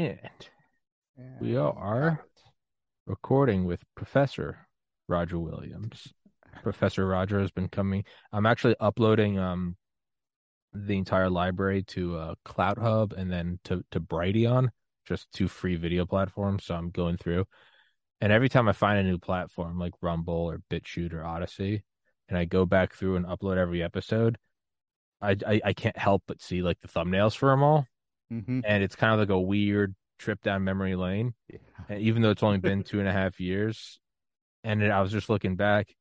And we are recording with Professor Roger Williams. Professor Roger has been coming. I'm actually uploading um the entire library to uh, CloutHub and then to to Brighteon, just two free video platforms. So I'm going through, and every time I find a new platform like Rumble or BitChute or Odysee, and I go back through and upload every episode, I I, I can't help but see like the thumbnails for them all, Mm-hmm. and it's kind of like a weird trip down memory lane. Yeah. And even though it's only been two and a half years, and it, I was just looking back,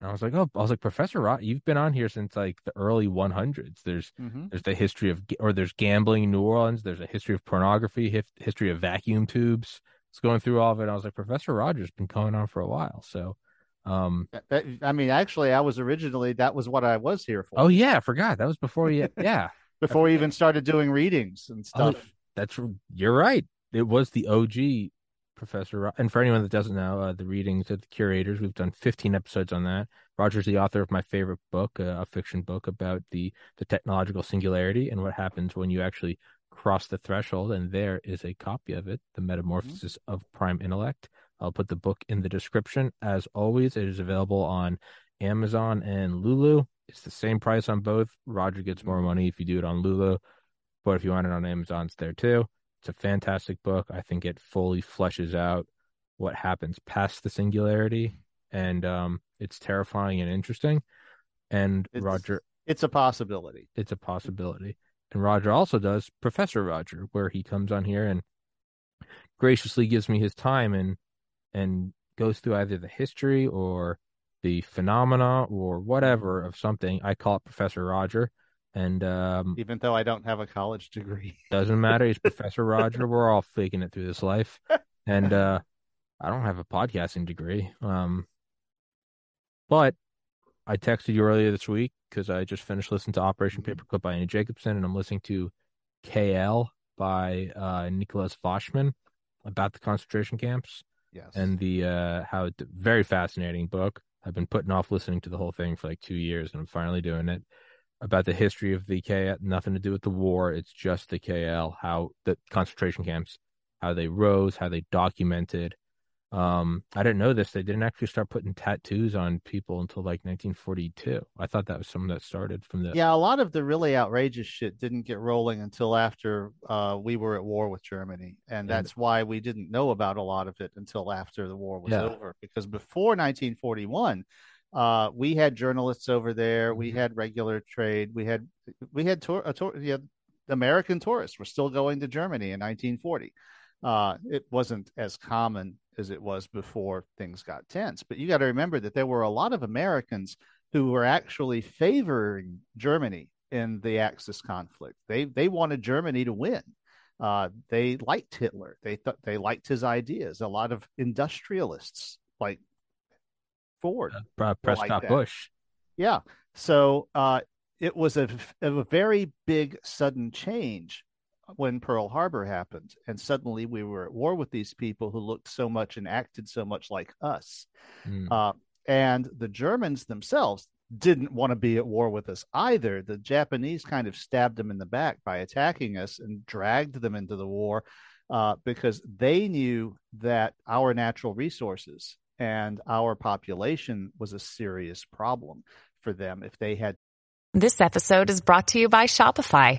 and I was like, oh, I was like, Professor Rot, you've been on here since like the early 100s. There's Mm-hmm. there's the history of or there's gambling in New Orleans. There's a history of pornography, history of vacuum tubes. It's going through all of it. I was like, Professor Rogers been coming on for a while. So, um, I mean, actually, I was originally that was what I was here for. oh yeah, I forgot that was before you. Yeah, before we even started doing readings and Oh, stuff. that's you're right. It was the OG Professor. Ro- And for anyone that doesn't know, uh, the readings of the curators, we've done 15 episodes on that. Roger's the author of my favorite book, uh, a fiction book about the the technological singularity and what happens when you actually cross the threshold. And there is a copy of it, The Metamorphosis of Prime Intellect. I'll put the book in the description. As always, it is available on Amazon and Lulu. It's the same price on both. Roger gets more money if you do it on Lulu, but if you want it on Amazon, it's there too. It's a fantastic book. I think it fully fleshes out what happens past the singularity, and um, it's terrifying and interesting. And It's- Roger, It's a possibility. it's a possibility. And Roger also does Professor Roger, where he comes on here and graciously gives me his time and and goes through either the history or the phenomena or whatever of something. I call it Professor Roger, and um, Even though I don't have a college degree. doesn't matter. He's Professor Roger. We're all faking it through this life, and uh, I don't have a podcasting degree. Um, but I texted you earlier this week because I just finished listening to Operation Paperclip by Annie Jacobsen, and I'm listening to KL by uh, Nicholas Wachsmann about the concentration camps Yes. and the uh, how it, very fascinating book. I've been putting off listening to the whole thing for like two years, and I'm finally doing it. About the history of the KL, nothing to do with the war. It's just the KL, how the concentration camps, how they rose, how they documented. Um, I didn't know this. They didn't actually start putting tattoos on people until like 1942. I thought that was something that started from the yeah, a lot of the really outrageous shit didn't get rolling until after uh, we were at war with Germany, and And- that's why we didn't know about a lot of it until after the war was Yeah. over. Because before 1941, uh, we had journalists over there, we Mhm. had regular trade, we had we had tour, a tour, yeah, American tourists were still going to Germany in 1940. Uh, it wasn't as common as it was before things got tense, but you got to remember that there were a lot of Americans who were actually favoring Germany in the Axis conflict. They they wanted Germany to win. Uh, they liked Hitler. They thought they liked his ideas. A lot of industrialists like Ford. uh, Prescott that. Bush. Yeah. So uh, it was a, a very big sudden change when Pearl Harbor happened, and suddenly we were at war with these people who looked so much and acted so much like us. Mm. Uh, and the Germans themselves didn't want to be at war with us either. The Japanese kind of stabbed them in the back by attacking us and dragged them into the war uh, because they knew that our natural resources and our population was a serious problem for them if they had This episode is brought to you by Shopify.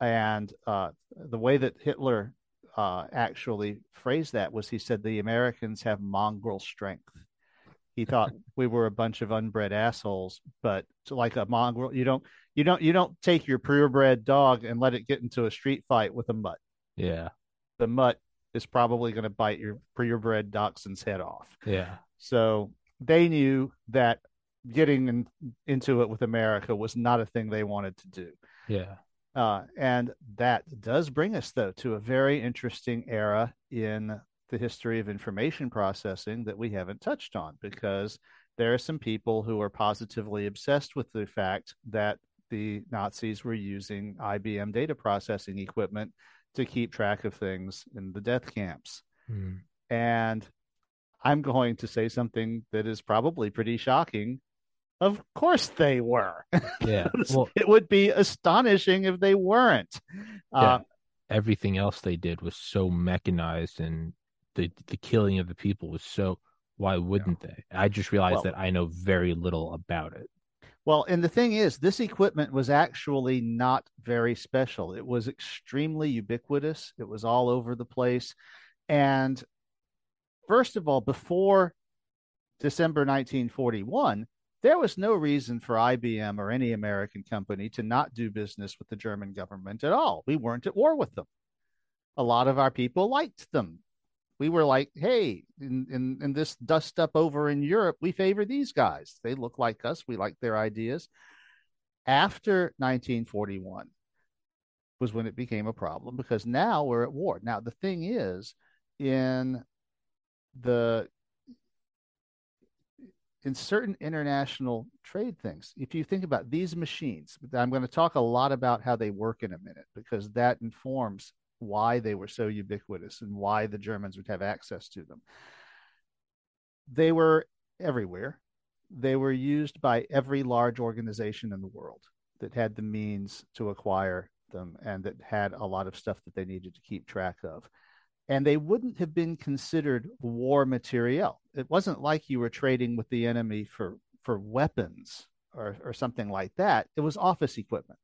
And uh, the way that Hitler uh, actually phrased that was he said the Americans have mongrel strength. He thought we were a bunch of unbred assholes, but like a mongrel, you don't you don't you don't take your purebred dog and let it get into a street fight with a mutt. Yeah, The mutt is probably going to bite your purebred dachshund's head off. yeah, So they knew that getting in, into it with America was not a thing they wanted to do. yeah. Uh, and that does bring us, though, to a very interesting era in the history of information processing that we haven't touched on because there are some people who are positively obsessed with the fact that the Nazis were using IBM data processing equipment to keep track of things in the death camps. Mm. And I'm going to say something that is probably pretty shocking. Of course they were. Yeah. well, it would be astonishing if they weren't. Yeah. Uh, Everything else they did was so mechanized and the the killing of the people was so why wouldn't yeah. they? I just realized well, that I know very little about it. Well, and the thing is, this equipment was actually not very special. It was extremely ubiquitous. It was all over the place. And first of all, before December 1941, there was no reason for IBM or any American company to not do business with the German government at all. We weren't at war with them. A lot of our people liked them we were like, hey, in, in, in this dust up over in Europe, we favor these guys. They look like us. We like their ideas. After 1941 was when it became a problem because now we're at war. Now, the thing is, in the in certain international trade things, if you think about these machines, I'm going to talk a lot about how they work in a minute because that informs why they were so ubiquitous and why the Germans would have access to them. They were everywhere. They were used by every large organization in the world that had the means to acquire them and that had a lot of stuff that they needed to keep track of. And they wouldn't have been considered war material. It wasn't like you were trading with the enemy for, for weapons or, or something like that. It was office equipment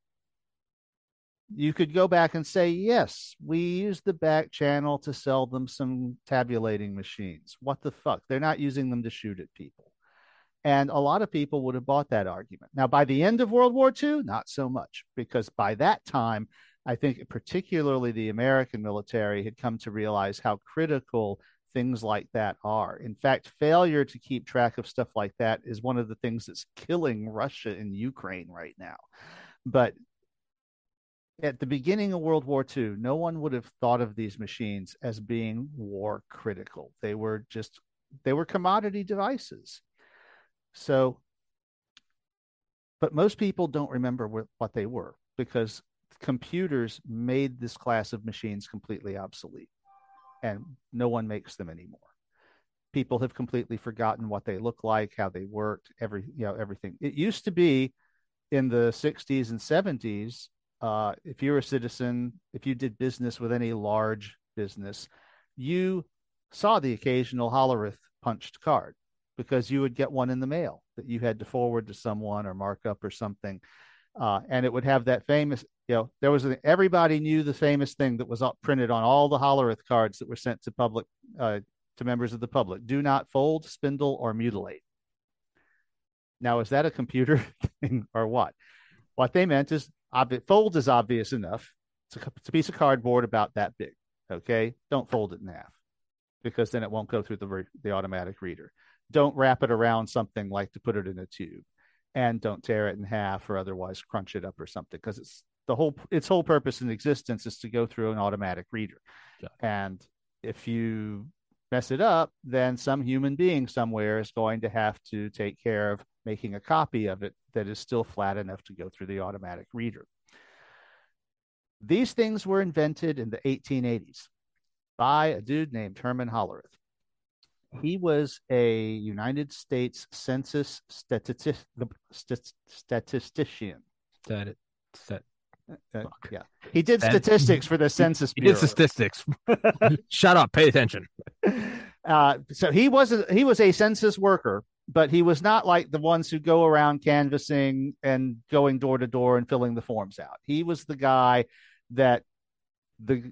you could go back and say, yes, we used the back channel to sell them some tabulating machines. What the fuck? They're not using them to shoot at people. And a lot of people would have bought that argument. Now, by the end of World War II, not so much, because by that time, I think particularly the American military had come to realize how critical things like that are. In fact, failure to keep track of stuff like that is one of the things that's killing Russia and Ukraine right now. But at the beginning of World War II, no one would have thought of these machines as being war critical. They were just they were commodity devices. So, but most people don't remember what they were because computers made this class of machines completely obsolete, and no one makes them anymore. People have completely forgotten what they look like, how they worked, every you know everything. It used to be in the 60s and 70s uh, if you were a citizen, if you did business with any large business, you saw the occasional Hollerith punched card because you would get one in the mail that you had to forward to someone or mark up or something. Uh, and it would have that famous, you know, there was everybody knew the famous thing that was printed on all the Hollerith cards that were sent to public, uh, to members of the public do not fold, spindle, or mutilate. Now, is that a computer thing or what? What they meant is fold is obvious enough. It's a, it's a piece of cardboard about that big. Okay, don't fold it in half because then it won't go through the the automatic reader. Don't wrap it around something like to put it in a tube, and don't tear it in half or otherwise crunch it up or something because it's the whole its whole purpose in existence is to go through an automatic reader. And if you mess it up, then some human being somewhere is going to have to take care of making a copy of it that is still flat enough to go through the automatic reader. These things were invented in the 1880s by a dude named Herman Hollerith. He was a United States Census stati- statistician. Stat- stat- uh, yeah, he did statistics for the Census Bureau. He did statistics. Shut up. Pay attention. Uh, so he was a, he was a census worker, but he was not like the ones who go around canvassing and going door to door and filling the forms out. He was the guy that the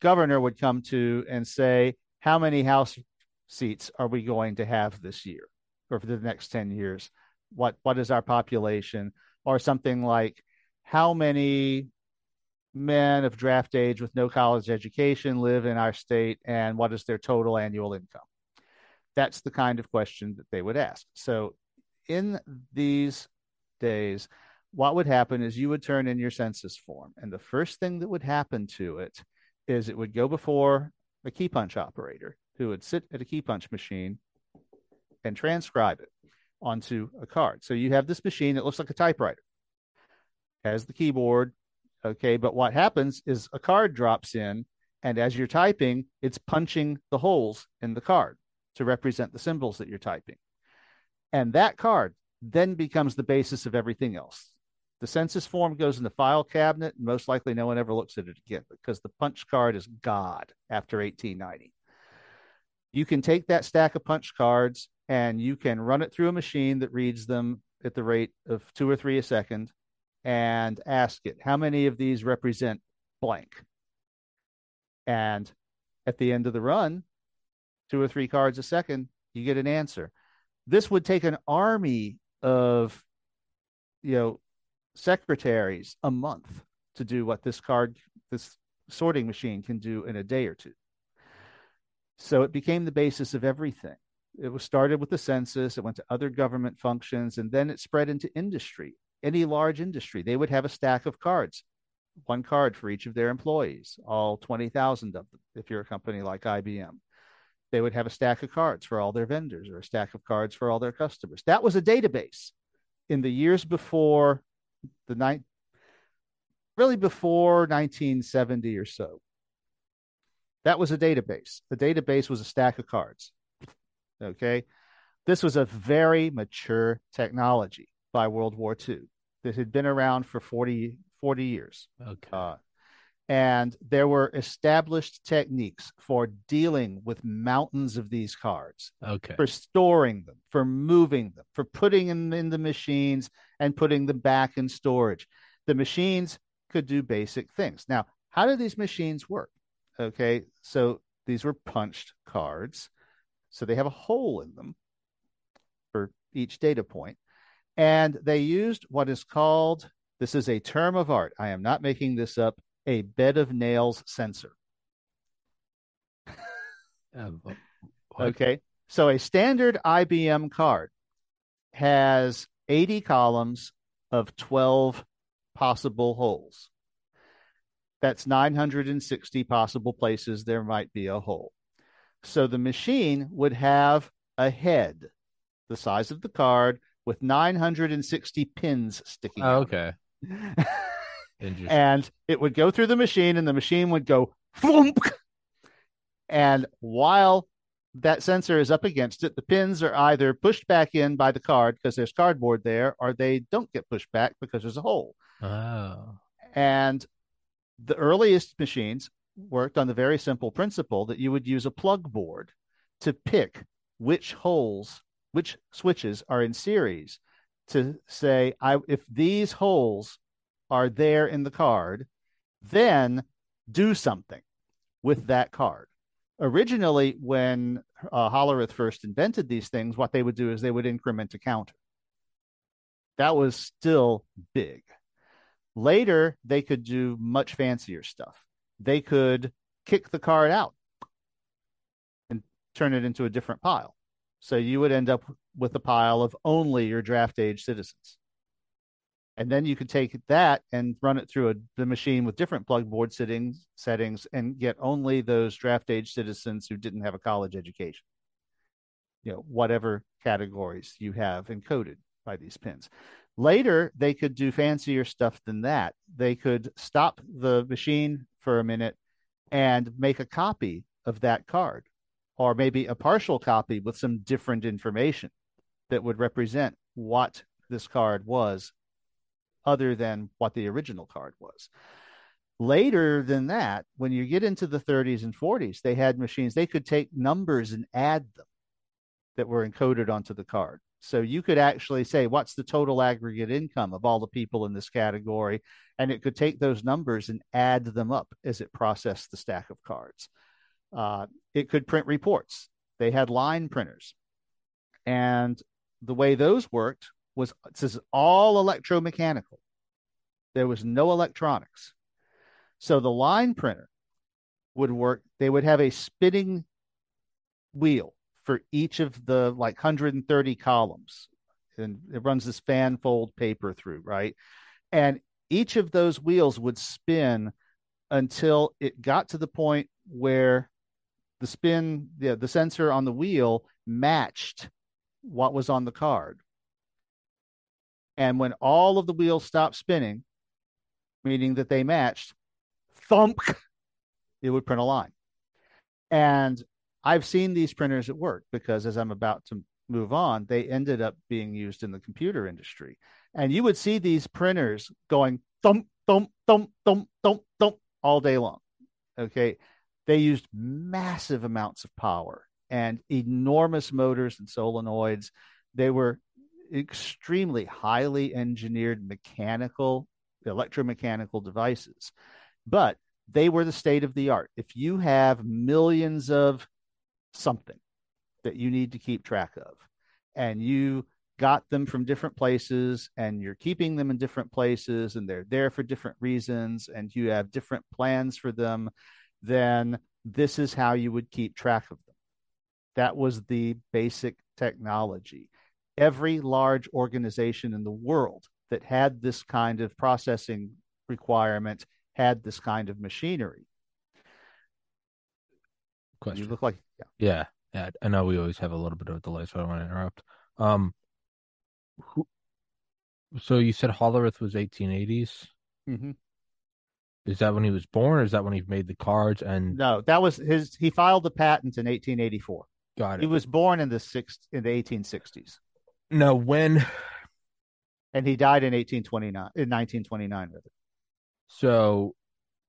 governor would come to and say, "How many House seats are we going to have this year, or for the next ten years? What what is our population?" Or something like how many men of draft age with no college education live in our state and what is their total annual income? That's the kind of question that they would ask. So, in these days, what would happen is you would turn in your census form, and the first thing that would happen to it is it would go before a key punch operator, who would sit at a key punch machine and transcribe it onto a card. So you have this machine that looks like a typewriter, has the keyboard. Okay. But what happens is a card drops in, and as you're typing, it's punching the holes in the card to represent the symbols that you're typing. And that card then becomes the basis of everything else. The census form goes in the file cabinet, and most likely no one ever looks at it again because the punch card is God after 1890. You can take that stack of punch cards and you can run it through a machine that reads them at the rate of two or three a second and ask it, how many of these represent blank? And at the end of the run, two or three cards a second, you get an answer. This would take an army of, you know, secretaries a month to do what this card, this sorting machine can do in a day or two. So it became the basis of everything. It was started with the census, it went to other government functions, and then it spread into industry. Any large industry, they would have a stack of cards, one card for each of their employees, all 20,000 of them, if you're a company like IBM. They would have a stack of cards for all their vendors or a stack of cards for all their customers. That was a database. In the years before the night, really before 1970 or so, that was a database. The database was a stack of cards. Okay. This was a very mature technology by World War II that had been around for 40, 40 years. Okay. Uh, and there were established techniques for dealing with mountains of these cards, okay. for storing them, for moving them, for putting them in the machines and putting them back in storage. The machines could do basic things. Now, how do these machines work? Okay, so these were punched cards. So they have a hole in them for each data point. And they used what is called, this is a term of art. I am not making this up, a bed of nails sensor. Uh, okay. So a standard IBM card has 80 columns of 12 possible holes. That's 960 possible places there might be a hole. So the machine would have a head the size of the card with 960 pins sticking oh, out. okay. Interesting. and it would go through the machine and the machine would go thump. And while that sensor is up against it, the pins are either pushed back in by the card because there's cardboard there, or they don't get pushed back because there's a hole. oh. And the earliest machines worked on the very simple principle that you would use a plug board to pick which holes, which switches are in series to say, I, if these holes are there in the card, then do something with that card. Originally, when uh, Hollerith first invented these things, what they would do is they would increment a counter. That was still big. Later, they could do much fancier stuff. They could kick the card out and turn it into a different pile. So you would end up with a pile of only your draft age citizens. And then you could take that and run it through a, the machine with different plug board settings, settings and get only those draft age citizens who didn't have a college education. You know, whatever categories you have encoded by these pins. Later, they could do fancier stuff than that. They could stop the machine for a minute and make a copy of that card, or maybe a partial copy with some different information that would represent what this card was, other than what the original card was. Later than that, when you get into the 30s and 40s, they had machines, they could take numbers and add them that were encoded onto the card. So you could actually say, what's the total aggregate income of all the people in this category? And it could take those numbers and add them up as it processed the stack of cards. Uh, it could print reports. They had line printers. And the way those worked was this is all electromechanical. There was no electronics. So the line printer would work, they would have a spinning wheel for each of the like 130 columns. And it runs this fan fold paper through, right? And each of those wheels would spin until it got to the point where the spin, the, the sensor on the wheel matched what was on the card. And when all of the wheels stopped spinning, meaning that they matched, thump, it would print a line. And I've seen these printers at work because as I'm about to move on, they ended up being used in the computer industry. And you would see these printers going thump, thump, thump, thump, thump, thump all day long. Okay. They used massive amounts of power and enormous motors and solenoids. They were extremely highly engineered mechanical, electromechanical devices, but they were the state of the art. If you have millions of something that you need to keep track of, and you got them from different places and you're keeping them in different places and they're there for different reasons and you have different plans for them, then this is how you would keep track of them. That was the basic technology. Every large organization in the world that had this kind of processing requirement had this kind of machinery. Question. You look like yeah. yeah. Yeah, I know we always have a little bit of a delay, so I don't want to interrupt. Um, who, so you said Hollerith was 1880s. Mm-hmm. Is that when he was born, or is that when he made the cards? And no, that was his. He filed the patent in 1884. Got it. He was born in the six in the 1860s. No, when? And he died in 1829. In 1929, rather. So,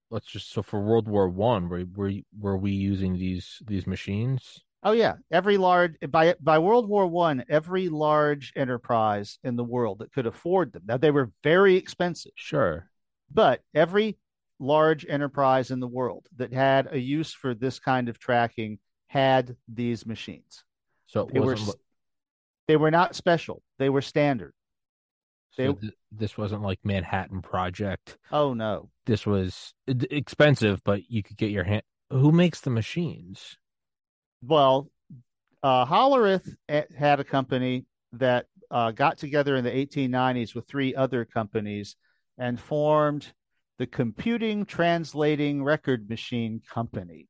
let's just so for World War One, were were were we using these these machines? Oh yeah, every large by by World War One, every large enterprise in the world that could afford them. Now they were very expensive, sure, but every large enterprise in the world that had a use for this kind of tracking had these machines. So they were they were not special; they were standard. So th- this wasn't like Manhattan Project. Oh no, this was expensive, but you could get your hand. Who makes the machines? well, uh, Hollerith had a company that uh, got together in the 1890s with three other companies and formed the Computing Translating Record Machine Company.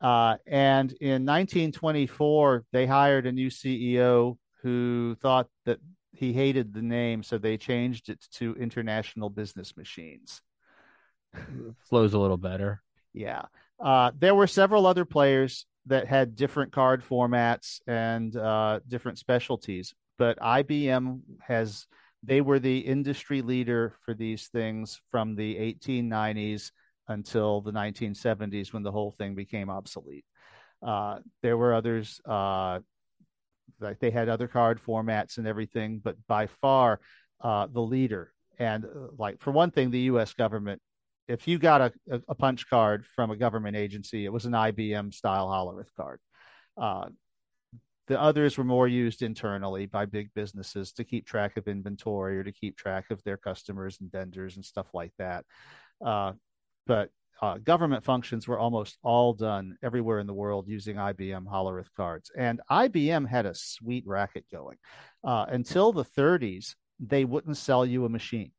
Uh, and in 1924, they hired a new CEO who thought that he hated the name, so they changed it to International Business Machines. Flows a little better. Yeah. Uh, there were several other players that had different card formats and uh, different specialties. But IBM has they were the industry leader for these things from the 1890s until the 1970s when the whole thing became obsolete. Uh, there were others uh, like they had other card formats and everything, but by far uh, the leader. And uh, like for one thing, the U.S. government if you got a, a, punch card from a government agency, it was an IBM style Hollerith card. The others were more used internally by big businesses to keep track of inventory or to keep track of their customers and vendors and stuff like that. Uh, but uh, government functions were almost all done everywhere in the world using IBM Hollerith cards. And IBM had a sweet racket going. Uh, until the 30s, they wouldn't sell you a machine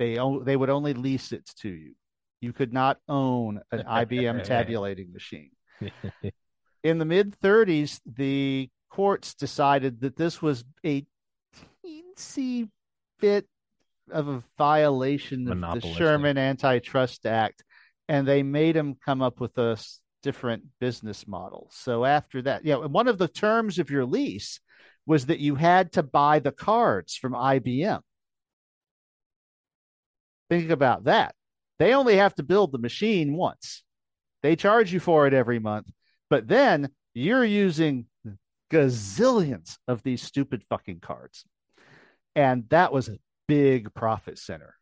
they they would only lease it to you. You could not own an IBM tabulating machine. In the mid 30s, the courts decided that this was a teensy bit of a violation of the Sherman Antitrust Act, and they made him come up with a different business model. So after that, yeah, one of the terms of your lease was that you had to buy the cards from IBM. Think about that. They only have to build the machine once. They charge you for it every month, but then you're using gazillions of these stupid fucking cards. And that was a big profit center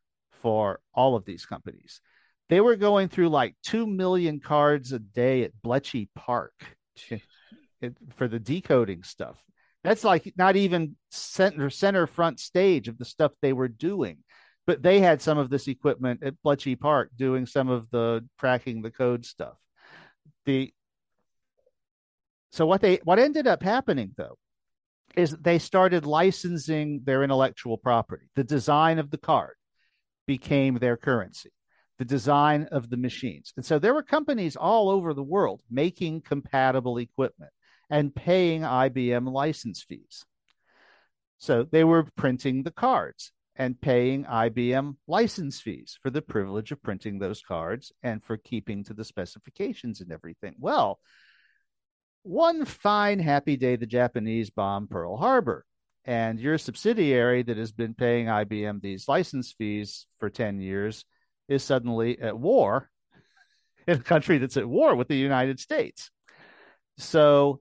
for all of these companies. They were going through like 2 million cards a day at Bletchley Park for the decoding stuff. That's like not even center center front stage of the stuff they were doing but they had some of this equipment at Bletchley Park doing some of the tracking the code stuff. The so what they what ended up happening though is they started licensing their intellectual property. The design of the card became their currency. the design of the machines. And so there were companies all over the world making compatible equipment and paying IBM license fees. So they were printing the cards and paying IBM license fees for the privilege of printing those cards and for keeping to the specifications and everything. Well, one fine happy day, the Japanese bomb Pearl Harbor. And your subsidiary that has been paying IBM these license fees for 10 years is suddenly at war in a country that's at war with the United States. So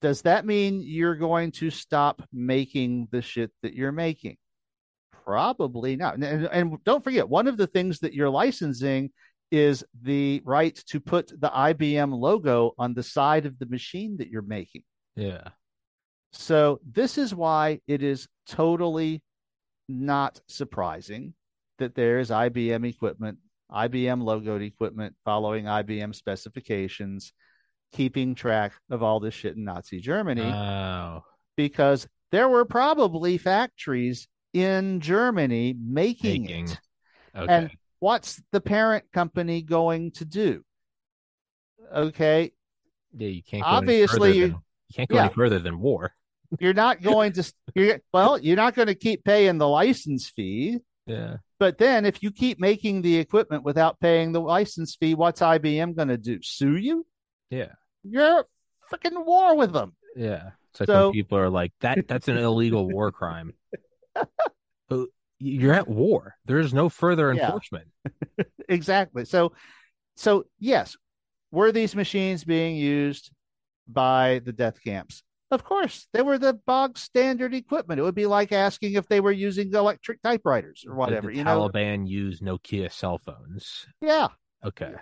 does that mean you're going to stop making the shit that you're making? Probably not. And, and, don't forget, one of the things that you're licensing is the right to put the IBM logo on the side of the machine that you're making. Yeah. So this is why it is totally not surprising that there is IBM equipment, IBM logoed equipment following IBM specifications keeping track of all this shit in Nazi Germany. Oh. Because there were probably factories in Germany making, making. it. Okay. And what's the parent company going to do? Okay. Yeah, you can't obviously you, than, you, can't go yeah, any further than war. You're not going to you're, well, you're not going to keep paying the license fee. Yeah. But then if you keep making the equipment without paying the license fee, what's IBM going to do? Sue you? Yeah you're freaking war with them. Yeah. It's so, people are like, that that's an illegal war crime. You're at war. There's no further enforcement. Yeah. exactly. So so yes, were these machines being used by the death camps? Of course, they were the bog standard equipment. It would be like asking if they were using electric typewriters or whatever. Did the you Taliban know? use Nokia cell phones? Yeah. Okay.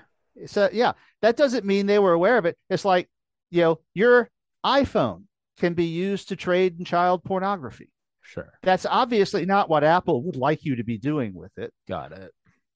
So yeah, that doesn't mean they were aware of it. It's like, you know, your iPhone can be used to trade in child pornography. Sure. That's obviously not what Apple would like you to be doing with it. Got it.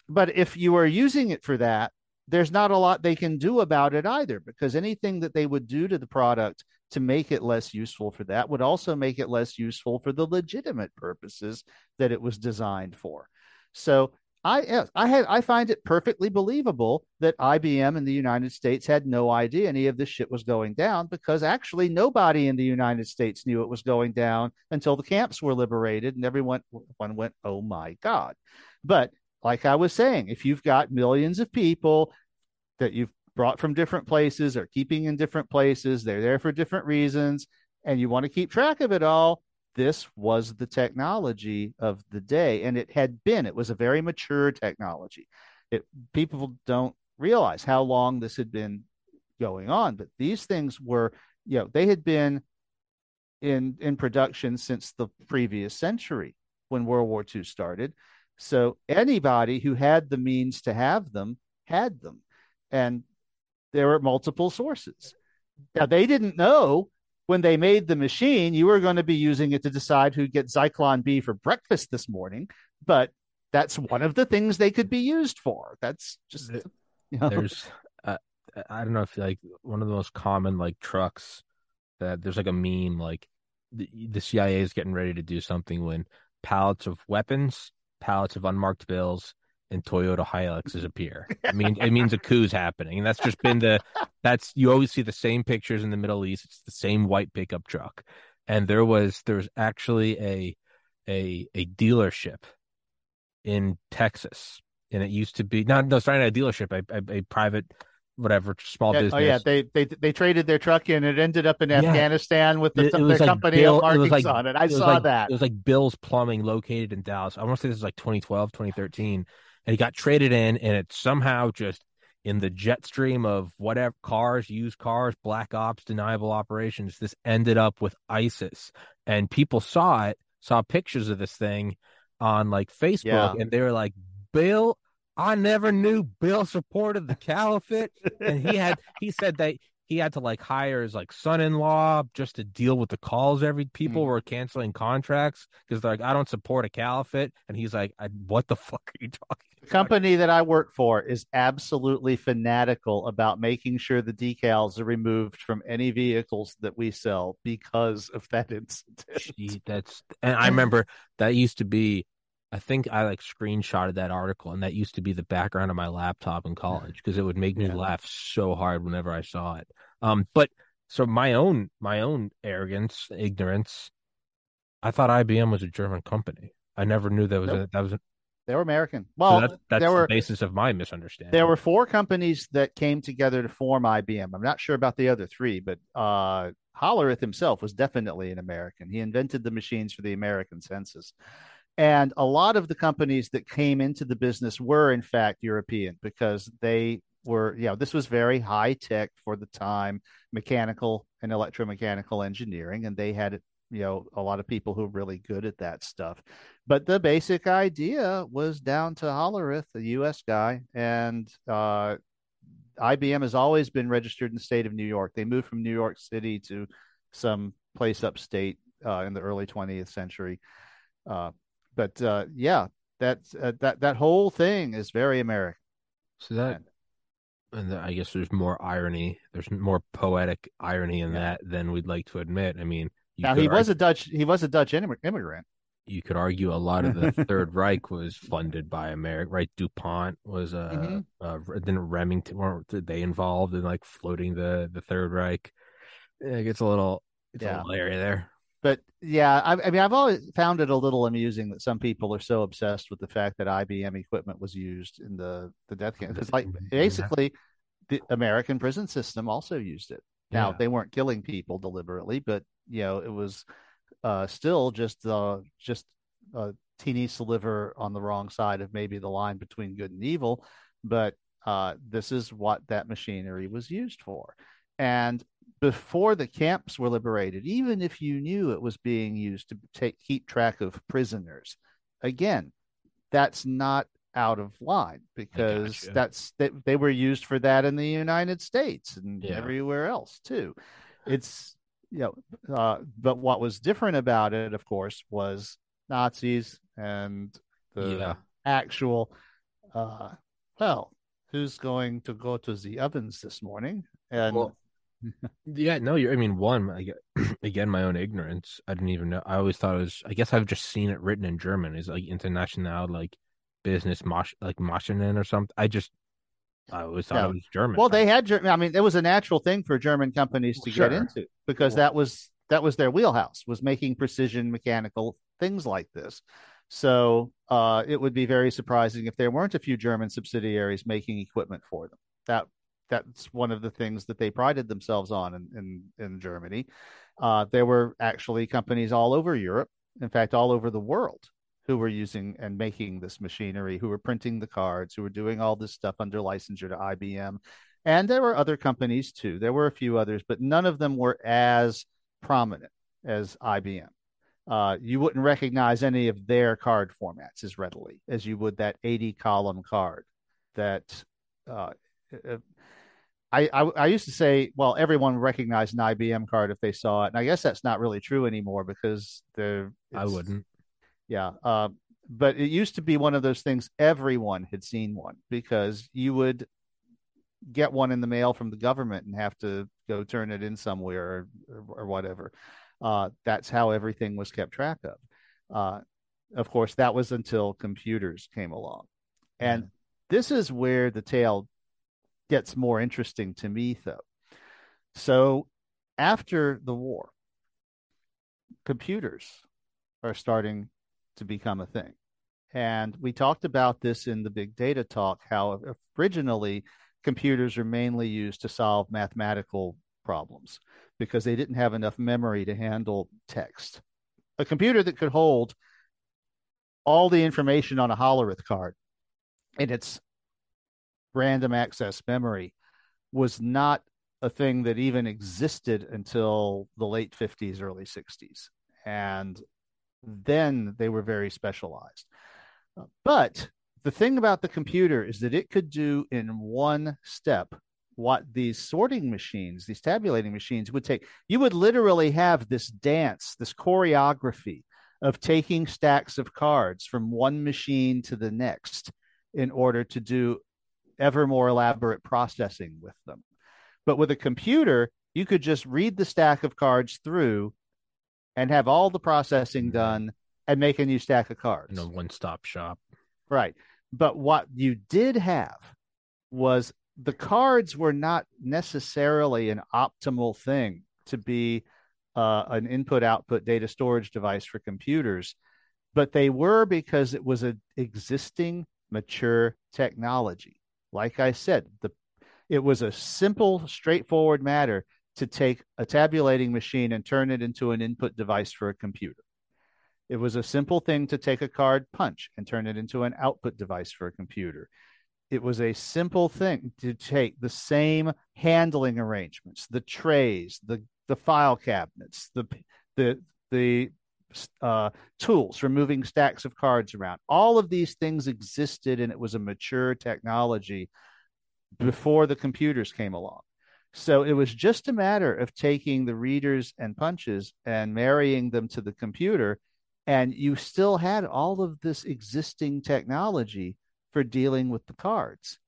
But if you are using it for that, there's not a lot they can do about it either, because anything that they would do to the product to make it less useful for that would also make it less useful for the legitimate purposes that it was designed for. So I I I find it perfectly believable that IBM in the United States had no idea any of this shit was going down because actually nobody in the United States knew it was going down until the camps were liberated and everyone one went, "Oh my god." But like I was saying, if you've got millions of people that you've brought from different places or keeping in different places, they're there for different reasons, and you want to keep track of it all, this was the technology of the day and it had been. It was a very mature technology. It people don't realize how long this had been going on but these things were you know they had been in in production since the previous century when world war ii started. So anybody who had the means to have them had them and there were multiple sources. Now they didn't know when they made the machine, you were going to be using it to decide who gets Zyklon B for breakfast this morning. But that's one of the things they could be used for. That's just you know. there's uh, I don't know if like one of the most common like trucks that there's like a meme like the, the CIA is getting ready to do something when pallets of weapons, pallets of unmarked bills, and Toyota Hiluxes appear. I mean, it means a coup's happening, and that's just been the that's you always see the same pictures in the Middle East. It's the same white pickup truck, and there was there was actually a a a dealership in Texas, and it used to be not no sorry not a dealership, a, a, a private whatever small yeah, business. Oh yeah, they they they traded their truck in. It ended up in yeah. Afghanistan with the, it, it their like company Bill, markings like, on it. I it saw like, that. It was like Bill's Plumbing, located in Dallas. I want to say this is like 2012, 2013 and he got traded in, and it somehow just in the jet stream of whatever cars, used cars, black ops, deniable operations, this ended up with ISIS, and people saw it, saw pictures of this thing, on like Facebook, Yeah. and they were like, "Bill, I never knew Bill supported the caliphate," and he had he said that he had to like hire his like son-in-law just to deal with the calls every people Mm. were canceling contracts because they're like i don't support a caliphate and he's like I, what the fuck are you talking The company that I work for is absolutely fanatical about making sure the decals are removed from any vehicles that we sell because of that incident. Gee, that's and i remember that used to be i think i like screenshotted that article and that used to be the background of my laptop in college because it would make me Yeah. laugh so hard whenever i saw it um but so my own my own arrogance ignorance i thought ibm was a german company i never knew that was Nope. a, that was a, They were American. so Well, that, that's there the were basis of my misunderstanding there were four companies that came together to form IBM. I'm not sure about the other three, but uh, Hollerith himself was definitely an American. He invented the machines for the American census. And a lot of the companies that came into the business were, in fact, European because they were, you know, this was very high tech for the time, mechanical and electromechanical engineering. And they had, you know, a lot of people who are really good at that stuff. But the basic idea was down to Hollerith, the U.S. guy. And uh, IBM has always been registered in the state of New York. They moved from New York City to some place upstate uh, in the early 20th century. Uh, but uh, yeah, that uh, that that whole thing is very American. so that and I guess there's more irony. There's more poetic irony in Yeah. that than we'd like to admit. I mean, you now he was a Dutch he was a Dutch immigrant. you could argue a lot of the Third Reich was funded by America, right? DuPont was uh, Mhm. uh then Remington weren't they involved in like floating the the Third Reich? It gets a little it's Yeah. a little area there. But yeah, I, I mean, I've always found it a little amusing that some people are so obsessed with the fact that IBM equipment was used in the the death camp. Because like Mhm. basically, the American prison system also used it. Now Yeah. they weren't killing people deliberately, but you know it was uh, still just uh, just a teeny sliver on the wrong side of maybe the line between good and evil. But uh, this is what that machinery was used for. And before the camps were liberated, even if you knew it was being used to take keep track of prisoners, again, that's not out of line because that's they, they were used for that in the United States and Yeah. everywhere else too. It's you know, uh, but what was different about it, of course, was Nazis and the Yeah. actual. Uh, well, who's going to go to the ovens this morning? And Well, Yeah, no, you're. I mean, one, I get, again, my own ignorance. I didn't even know. I always thought it was. I guess I've just seen it written in German. Is like international, like business, Masch, like Maschinen or something. I just, I always thought Yeah. it was German. Well, they had. Ger- I mean, it was a natural thing for German companies to Sure. get into because Well- that was that was their wheelhouse was making precision mechanical things like this. So uh, it would be very surprising if there weren't a few German subsidiaries making equipment for them. That that's one of the things that they prided themselves on in in, in Germany. Uh, there were actually companies all over Europe, in fact, all over the world, who were using and making this machinery, who were printing the cards, who were doing all this stuff under licensure to IBM. And there were other companies too. There were a few others, but none of them were as prominent as IBM. Uh, you wouldn't recognize any of their card formats as readily as you would that 80 column card that uh, uh, I, I, I used to say, well, everyone recognized an IBM card if they saw it, and I guess that's not really true anymore because they're. I wouldn't. Yeah, uh, but it used to be one of those things everyone had seen one because you would get one in the mail from the government and have to go turn it in somewhere or, or whatever. Uh, that's how everything was kept track of. Uh, of course, that was until computers came along, and this is where the tale gets more interesting to me, though. So, after the war, computers are starting to become a thing. And we talked about this in the big data talk how originally computers are mainly used to solve mathematical problems because they didn't have enough memory to handle text. A computer that could hold all the information on a Hollerith card in its random access memory was not a thing that even existed until the late 50s, early 60s. And then they were very specialized. Uh, but the thing about the computer is that it could do in one step what these sorting machines, these tabulating machines would take. You would literally have this dance, this choreography of taking stacks of cards from one machine to the next in order to do ever more elaborate processing with them. But with a computer, you could just read the stack of cards through and have all the processing done and make a new stack of cards. You know, one stop shop. Right. But what you did have was the cards were not necessarily an optimal thing to be uh, an input output data storage device for computers, but they were because it was an existing mature technology. Like I said, the it was a simple, straightforward matter to take a tabulating machine and turn it into an input device for a computer. It was a simple thing to take a card punch and turn it into an output device for a computer. It was a simple thing to take the same handling arrangements, the trays, the, the file cabinets, the the the uh, tools for moving stacks of cards around. All of these things existed, and it was a mature technology before the computers came along. So it was just a matter of taking the readers and punches and marrying them to the computer. And you still had all of this existing technology for dealing with the cards.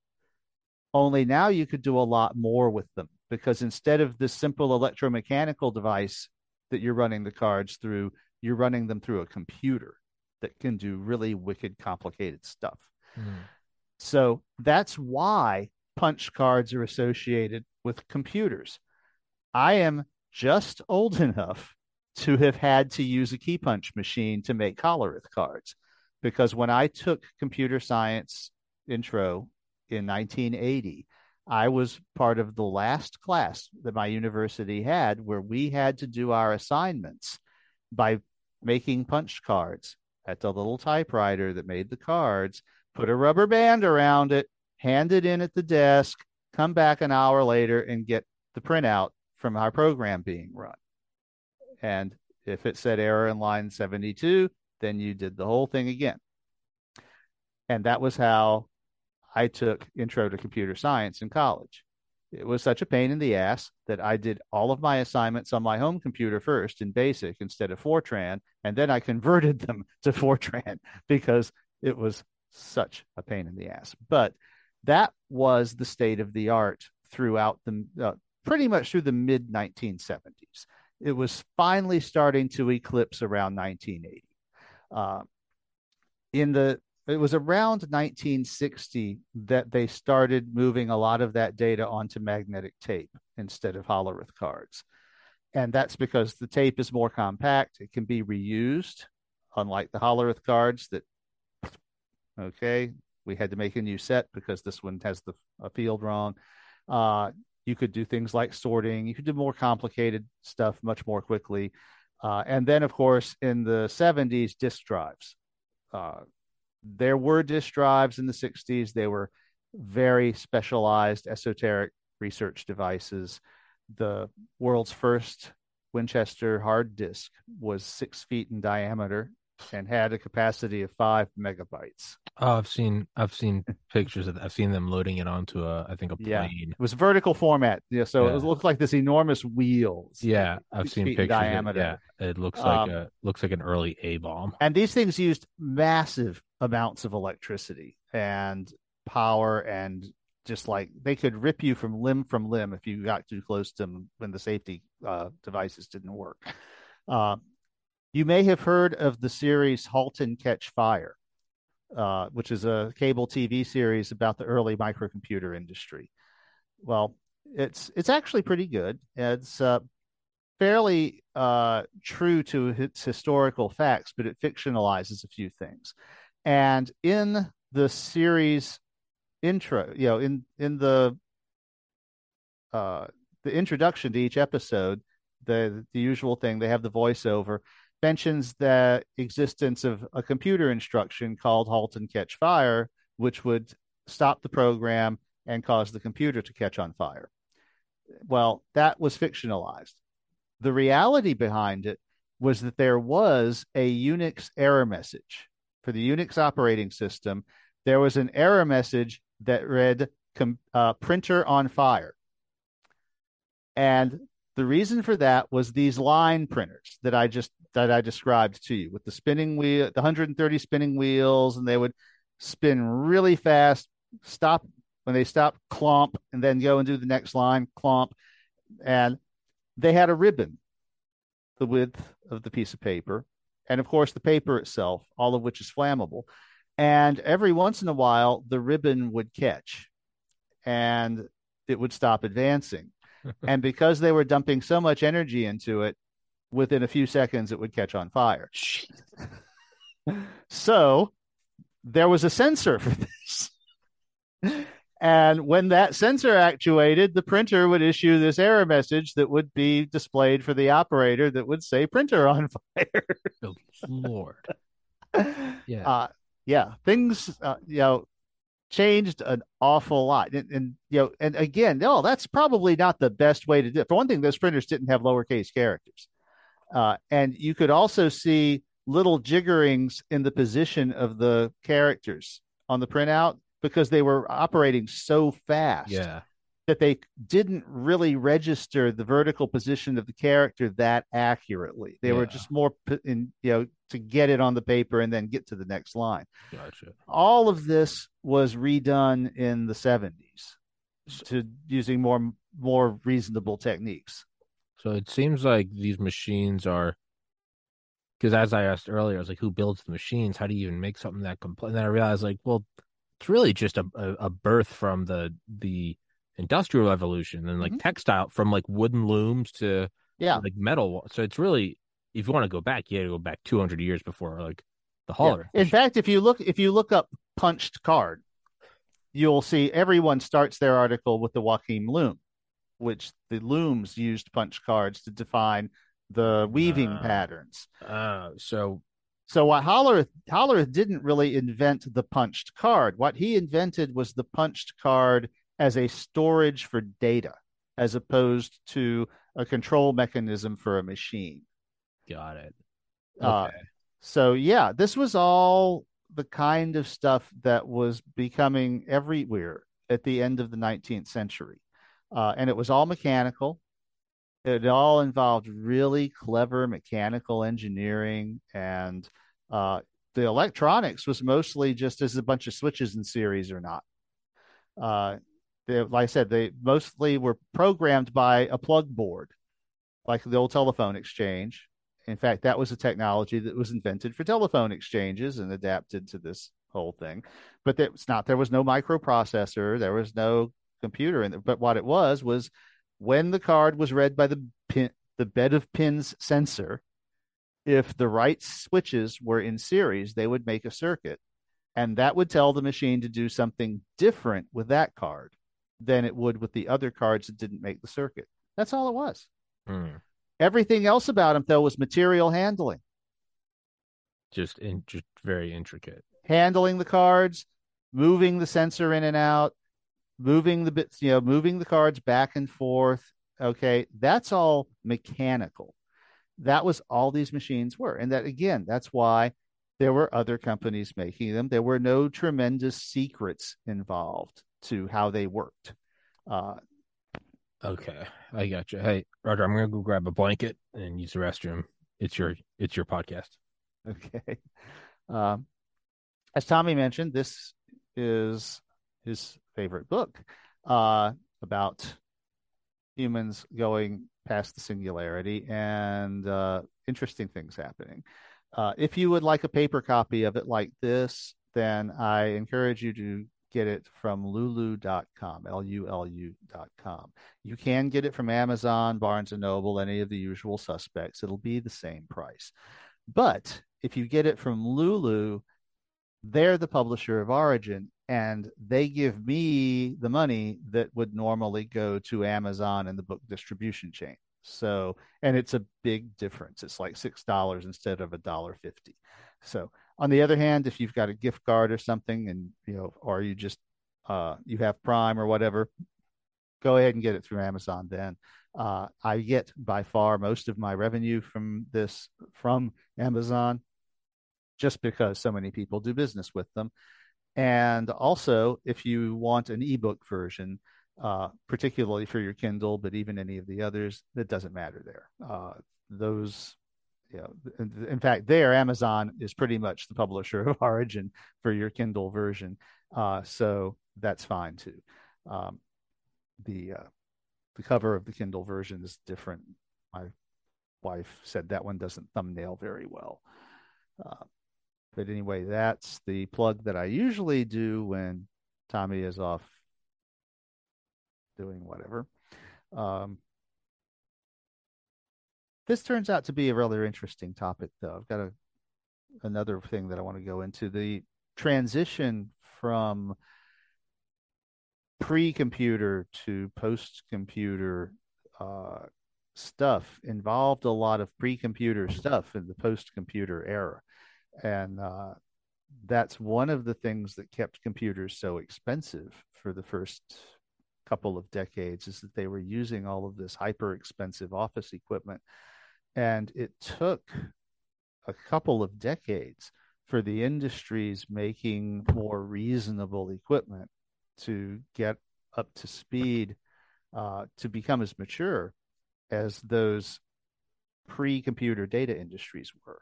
Only now you could do a lot more with them because instead of this simple electromechanical device that you're running the cards through, you're running them through a computer that can do really wicked, complicated stuff. Mm. So that's why punch cards are associated with computers. I am just old enough to have had to use a key punch machine to make Hollerith cards because when I took computer science intro in 1980, I was part of the last class that my university had where we had to do our assignments by making punch cards at the little typewriter that made the cards, put a rubber band around it, hand it in at the desk, come back an hour later and get the printout from our program being run. And if it said error in line 72, then you did the whole thing again. And that was how I took intro to computer science in college. It was such a pain in the ass that I did all of my assignments on my home computer first in BASIC instead of Fortran, and then I converted them to Fortran because it was such a pain in the ass. But that was the state of the art throughout the uh, pretty much through the mid 1970s. It was finally starting to eclipse around 1980. Uh, in the it was around 1960 that they started moving a lot of that data onto magnetic tape instead of Hollerith cards. And that's because the tape is more compact. It can be reused, unlike the Hollerith cards that, okay, we had to make a new set because this one has the field wrong. Uh, you could do things like sorting. You could do more complicated stuff much more quickly. Uh, and then, of course, in the 70s, disk drives. Uh, there were disk drives in the 60s. They were very specialized, esoteric research devices. The world's first Winchester hard disk was six feet in diameter and had a capacity of five megabytes. Oh, I've seen I've seen pictures of that. I've seen them loading it onto a I think a plane. Yeah, it was vertical format. Yeah, so yeah. it looked like this enormous wheels. Yeah, I've seen pictures. Diameter. It. Yeah, it looks like um, a looks like an early A bomb. And these things used massive amounts of electricity and power and just like they could rip you from limb from limb if you got too close to them when the safety uh, devices didn't work. Uh, you may have heard of the series *Halt and Catch Fire*, uh, which is a cable TV series about the early microcomputer industry. Well, it's it's actually pretty good. It's uh, fairly uh, true to its historical facts, but it fictionalizes a few things. And in the series intro, you know, in in the uh, the introduction to each episode, the the usual thing they have the voiceover mentions the existence of a computer instruction called halt and catch fire, which would stop the program and cause the computer to catch on fire. Well, that was fictionalized. The reality behind it was that there was a Unix error message for the Unix operating system. There was an error message that read uh, printer on fire. And the reason for that was these line printers that I just that I described to you with the spinning wheel, the 130 spinning wheels, and they would spin really fast, stop when they stop, clomp, and then go and do the next line, clomp. And they had a ribbon, the width of the piece of paper, and of course the paper itself, all of which is flammable. And every once in a while, the ribbon would catch and it would stop advancing. and because they were dumping so much energy into it, within a few seconds it would catch on fire. so there was a sensor for this. And when that sensor actuated, the printer would issue this error message that would be displayed for the operator that would say printer on fire. oh, Lord. Yeah. Uh, yeah. Things, uh, you know, changed an awful lot. And, and, you know, and again, no, that's probably not the best way to do it. For one thing, those printers didn't have lowercase characters. Uh, and you could also see little jiggerings in the position of the characters on the printout because they were operating so fast yeah. that they didn't really register the vertical position of the character that accurately. They yeah. were just more in you know to get it on the paper and then get to the next line. Gotcha. All of this was redone in the 70s to using more more reasonable techniques. So it seems like these machines are because as I asked earlier, I was like, who builds the machines? How do you even make something that complex? And then I realized like, well, it's really just a, a, a birth from the the industrial revolution and like mm-hmm. textile from like wooden looms to yeah like metal. So it's really if you want to go back, you got to go back 200 years before like the hauler. Yeah. In fact, if you look if you look up punched card, you'll see everyone starts their article with the Jacquard loom, which the looms used punch cards to define the weaving uh, patterns. Uh, so so what Hollerith Hollerith didn't really invent the punched card. What he invented was the punched card as a storage for data, as opposed to a control mechanism for a machine. Got it. Uh, okay. Uh, so yeah, this was all the kind of stuff that was becoming everywhere at the end of the 19th century, uh, and it was all mechanical. It all involved really clever mechanical engineering, and uh, the electronics was mostly just as a bunch of switches in series or not. Uh, they, like I said, they mostly were programmed by a plug board, like the old telephone exchange. In fact, that was a technology that was invented for telephone exchanges and adapted to this whole thing. But it's not. There was no microprocessor. There was no computer And. But what it was was when the card was read by the pin, the bed of pins sensor, if the right switches were in series, they would make a circuit. And that would tell the machine to do something different with that card than it would with the other cards that didn't make the circuit. That's all it was. Mm. Everything else about him, though, was material handling. Just in, just very intricate. Handling the cards, moving the sensor in and out, moving the bits, you know, moving the cards back and forth. Okay, that's all mechanical. That was all these machines were. And that again, that's why there were other companies making them. There were no tremendous secrets involved to how they worked. Uh, okay, I got you. Hey, Roger, I'm gonna go grab a blanket and use the restroom. It's your it's your podcast. Okay. Um, as Tommy mentioned, this is his favorite book uh, about humans going past the singularity and uh, interesting things happening. Uh, if you would like a paper copy of it like this, then I encourage you to get it from lulu.com, L-U-L-U.com. You can get it from Amazon, Barnes & Noble, any of the usual suspects. It'll be the same price. But if you get it from Lulu, they're the publisher of Origin, and they give me the money that would normally go to Amazon and the book distribution chain. So, and it's a big difference. It's like six dollars instead of a dollar fifty. So, on the other hand, if you've got a gift card or something, and you know, or you just uh, you have Prime or whatever, go ahead and get it through Amazon then. Uh, I get by far most of my revenue from this from Amazon just because so many people do business with them. And also, if you want an ebook version, uh, particularly for your Kindle, but even any of the others, that doesn't matter there. Uh, those, you know, in fact, there, Amazon is pretty much the publisher of origin for your Kindle version. Uh, so that's fine too. Um, the uh, the cover of the Kindle version is different. My wife said that one doesn't thumbnail very well. But anyway, that's the plug that I usually do when Tommy is off doing whatever. Um, this turns out to be a rather interesting topic, though. I've got a, another thing that I want to go into the transition from pre-computer to post-computer uh, stuff involved a lot of pre-computer stuff in the post-computer era and uh, that's one of the things that kept computers so expensive for the first couple of decades is that they were using all of this hyper expensive office equipment and it took a couple of decades for the industries making more reasonable equipment to get up to speed uh, to become as mature as those pre-computer data industries were.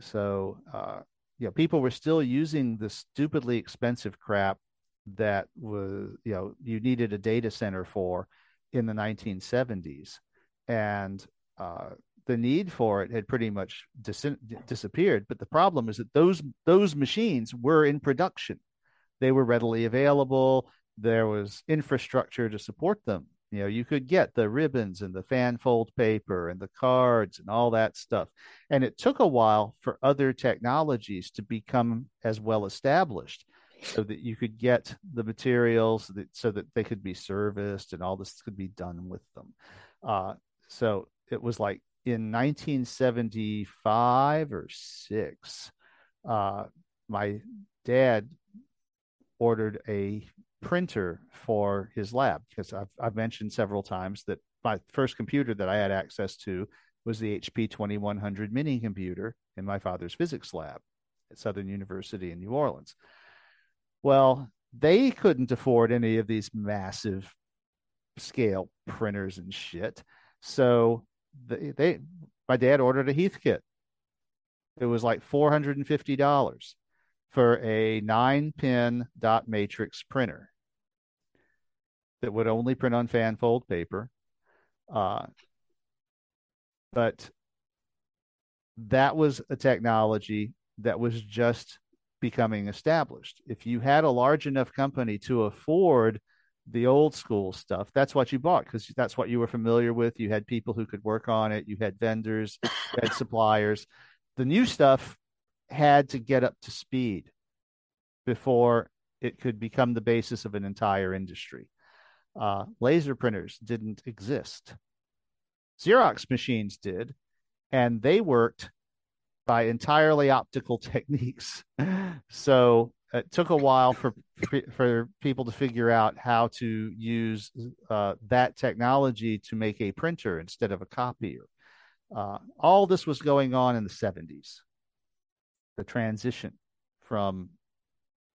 So, uh, yeah, people were still using the stupidly expensive crap that was, you know, you needed a data center for in the 1970s, and uh, the need for it had pretty much dis- disappeared. But the problem is that those those machines were in production; they were readily available. There was infrastructure to support them. You know, you could get the ribbons and the fan fold paper and the cards and all that stuff. And it took a while for other technologies to become as well established so that you could get the materials that, so that they could be serviced and all this could be done with them. Uh, so it was like in 1975 or six, uh, my dad ordered a printer for his lab because I've, I've mentioned several times that my first computer that I had access to was the HP 2100 mini computer in my father's physics lab at Southern University in New Orleans. Well, they couldn't afford any of these massive scale printers and shit. So they, they my dad ordered a Heathkit. It was like $450 for a nine pin dot matrix printer that would only print on fan fold paper. Uh, but that was a technology that was just becoming established. If you had a large enough company to afford the old school stuff, that's what you bought because that's what you were familiar with. You had people who could work on it, you had vendors, you had suppliers. The new stuff had to get up to speed before it could become the basis of an entire industry. Uh, laser printers didn't exist. Xerox machines did, and they worked by entirely optical techniques. so it took a while for for people to figure out how to use uh, that technology to make a printer instead of a copier. Uh, all this was going on in the 70s. The transition from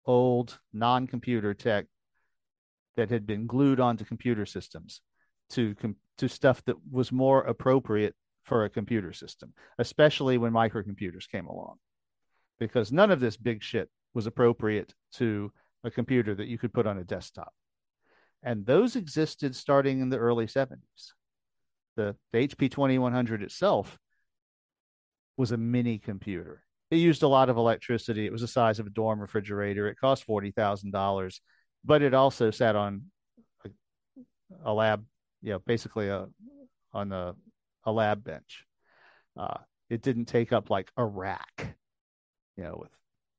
old non-computer tech that had been glued onto computer systems to to stuff that was more appropriate for a computer system, especially when microcomputers came along, because none of this big shit was appropriate to a computer that you could put on a desktop, and those existed starting in the early 70s. The, the HP 2100 itself was a mini computer it used a lot of electricity. It was the size of a dorm refrigerator. It cost forty thousand dollars, but it also sat on a, a, lab, you know, basically a on a a lab bench. Uh, it didn't take up like a rack, you know, with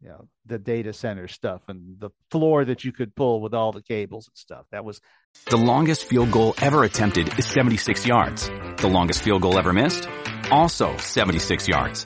you know the data center stuff and the floor that you could pull with all the cables and stuff. That was the longest field goal ever attempted is 76 yards. The longest field goal ever missed, also 76 yards.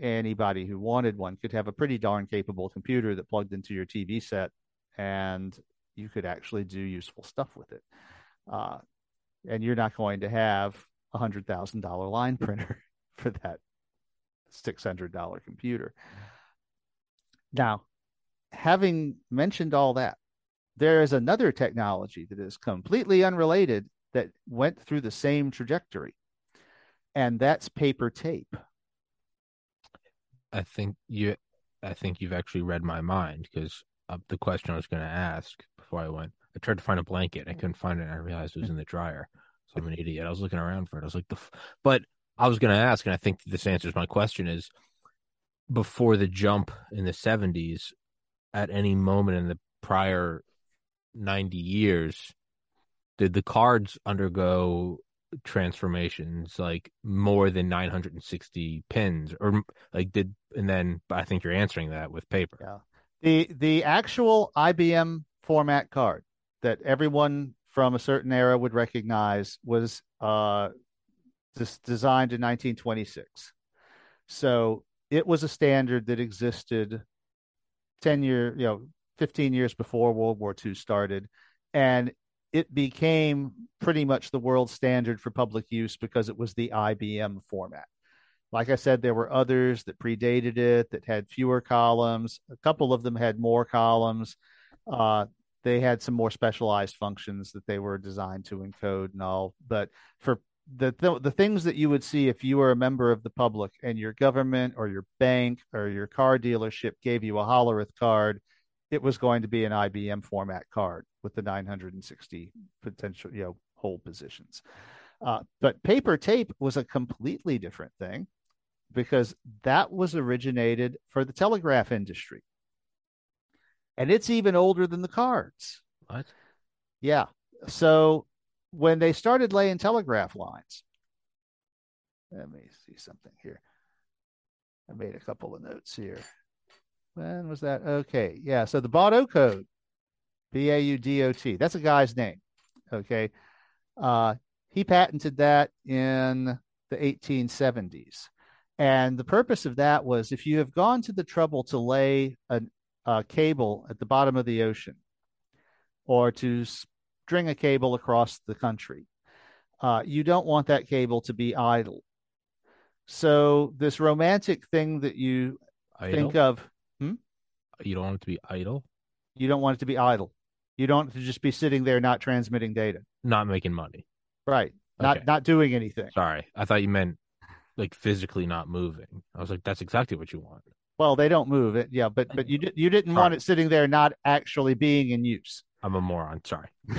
anybody who wanted one could have a pretty darn capable computer that plugged into your TV set, and you could actually do useful stuff with it. Uh, and you're not going to have a hundred thousand dollar line printer for that six hundred dollar computer. Now, having mentioned all that, there is another technology that is completely unrelated that went through the same trajectory, and that's paper tape. I think you, I think you've actually read my mind because uh, the question I was going to ask before I went, I tried to find a blanket, I couldn't find it, and I realized it was in the dryer. So I'm an idiot. I was looking around for it. I was like, the, f-. but I was going to ask, and I think this answers my question: is before the jump in the '70s, at any moment in the prior 90 years, did the cards undergo transformations like more than 960 pins or like did and then i think you're answering that with paper. Yeah. The the actual ibm format card that everyone from a certain era would recognize was uh this designed in 1926 so it was a standard that existed 10 year you know 15 years before world war ii started and it became pretty much the world standard for public use because it was the IBM format. Like I said, there were others that predated it that had fewer columns. A couple of them had more columns. Uh, they had some more specialized functions that they were designed to encode and all. But for the th- the things that you would see if you were a member of the public and your government or your bank or your car dealership gave you a Hollerith card, it was going to be an IBM format card with the 960 potential, you know, hold positions. Uh, but paper tape was a completely different thing because that was originated for the telegraph industry. And it's even older than the cards. What? Yeah. So when they started laying telegraph lines, let me see something here. I made a couple of notes here. When was that? Okay. Yeah. So the Baudot code, B A U D O T, that's a guy's name. Okay. Uh, he patented that in the 1870s. And the purpose of that was if you have gone to the trouble to lay a, a cable at the bottom of the ocean or to string a cable across the country, uh, you don't want that cable to be idle. So, this romantic thing that you think of? You don't want it to be idle. You don't want it to be idle. You don't want it to just be sitting there not transmitting data. Not making money. Right. Not Okay. not doing anything. Sorry, I thought you meant like physically not moving. I was like, that's exactly what you want. Well, they don't move it. Yeah, but but you you didn't want it sitting there not actually being in use. I'm a moron. Sorry.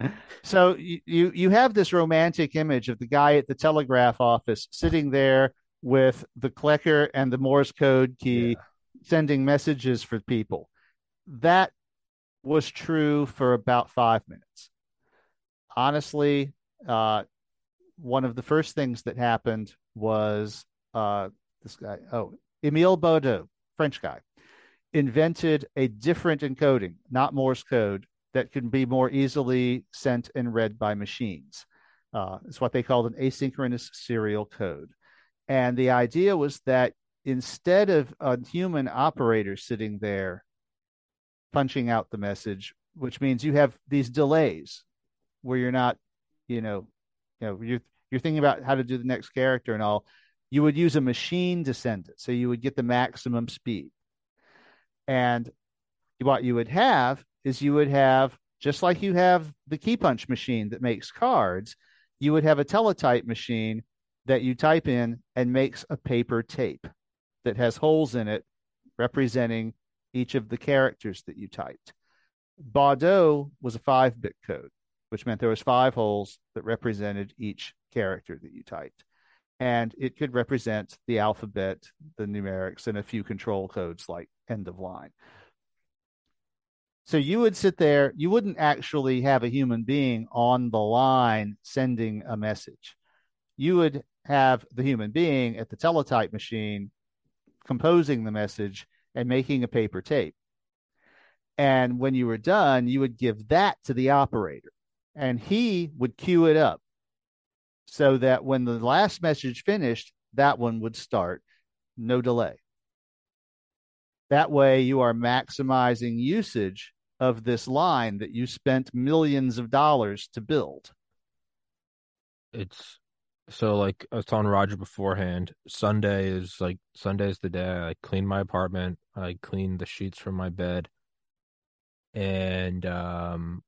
So you, you you have this romantic image of the guy at the telegraph office sitting there with the clicker and the Morse code key sending messages for people. That was true for about five minutes. Honestly, uh, one of the first things that happened was uh, this guy, oh, Emile Baudot, French guy, invented a different encoding, not Morse code, that can be more easily sent and read by machines. Uh, it's what they called an asynchronous serial code. And the idea was that instead of a human operator sitting there punching out the message, which means you have these delays where you're not, you know, you know, you're you're thinking about how to do the next character and all, you would use a machine to send it. So you would get the maximum speed. And what you would have is you would have just like you have the key punch machine that makes cards, you would have a teletype machine that you type in and makes a paper tape that has holes in it representing each of the characters that you typed. Baudot was a five bit code, which meant there was five holes that represented each character that you typed. And it could represent the alphabet, the numerics, and a few control codes like end of line. So you would sit there, you wouldn't actually have a human being on the line sending a message. You would have the human being at the teletype machine composing the message and making a paper tape. And when you were done, you would give that to the operator and he would cue it up so that when the last message finished, that one would start, no delay. That way, you are maximizing usage of this line that you spent millions of dollars to build. It's so like I was telling Roger beforehand, Sunday is like Sunday is the day I clean my apartment, I clean the sheets from my bed, and um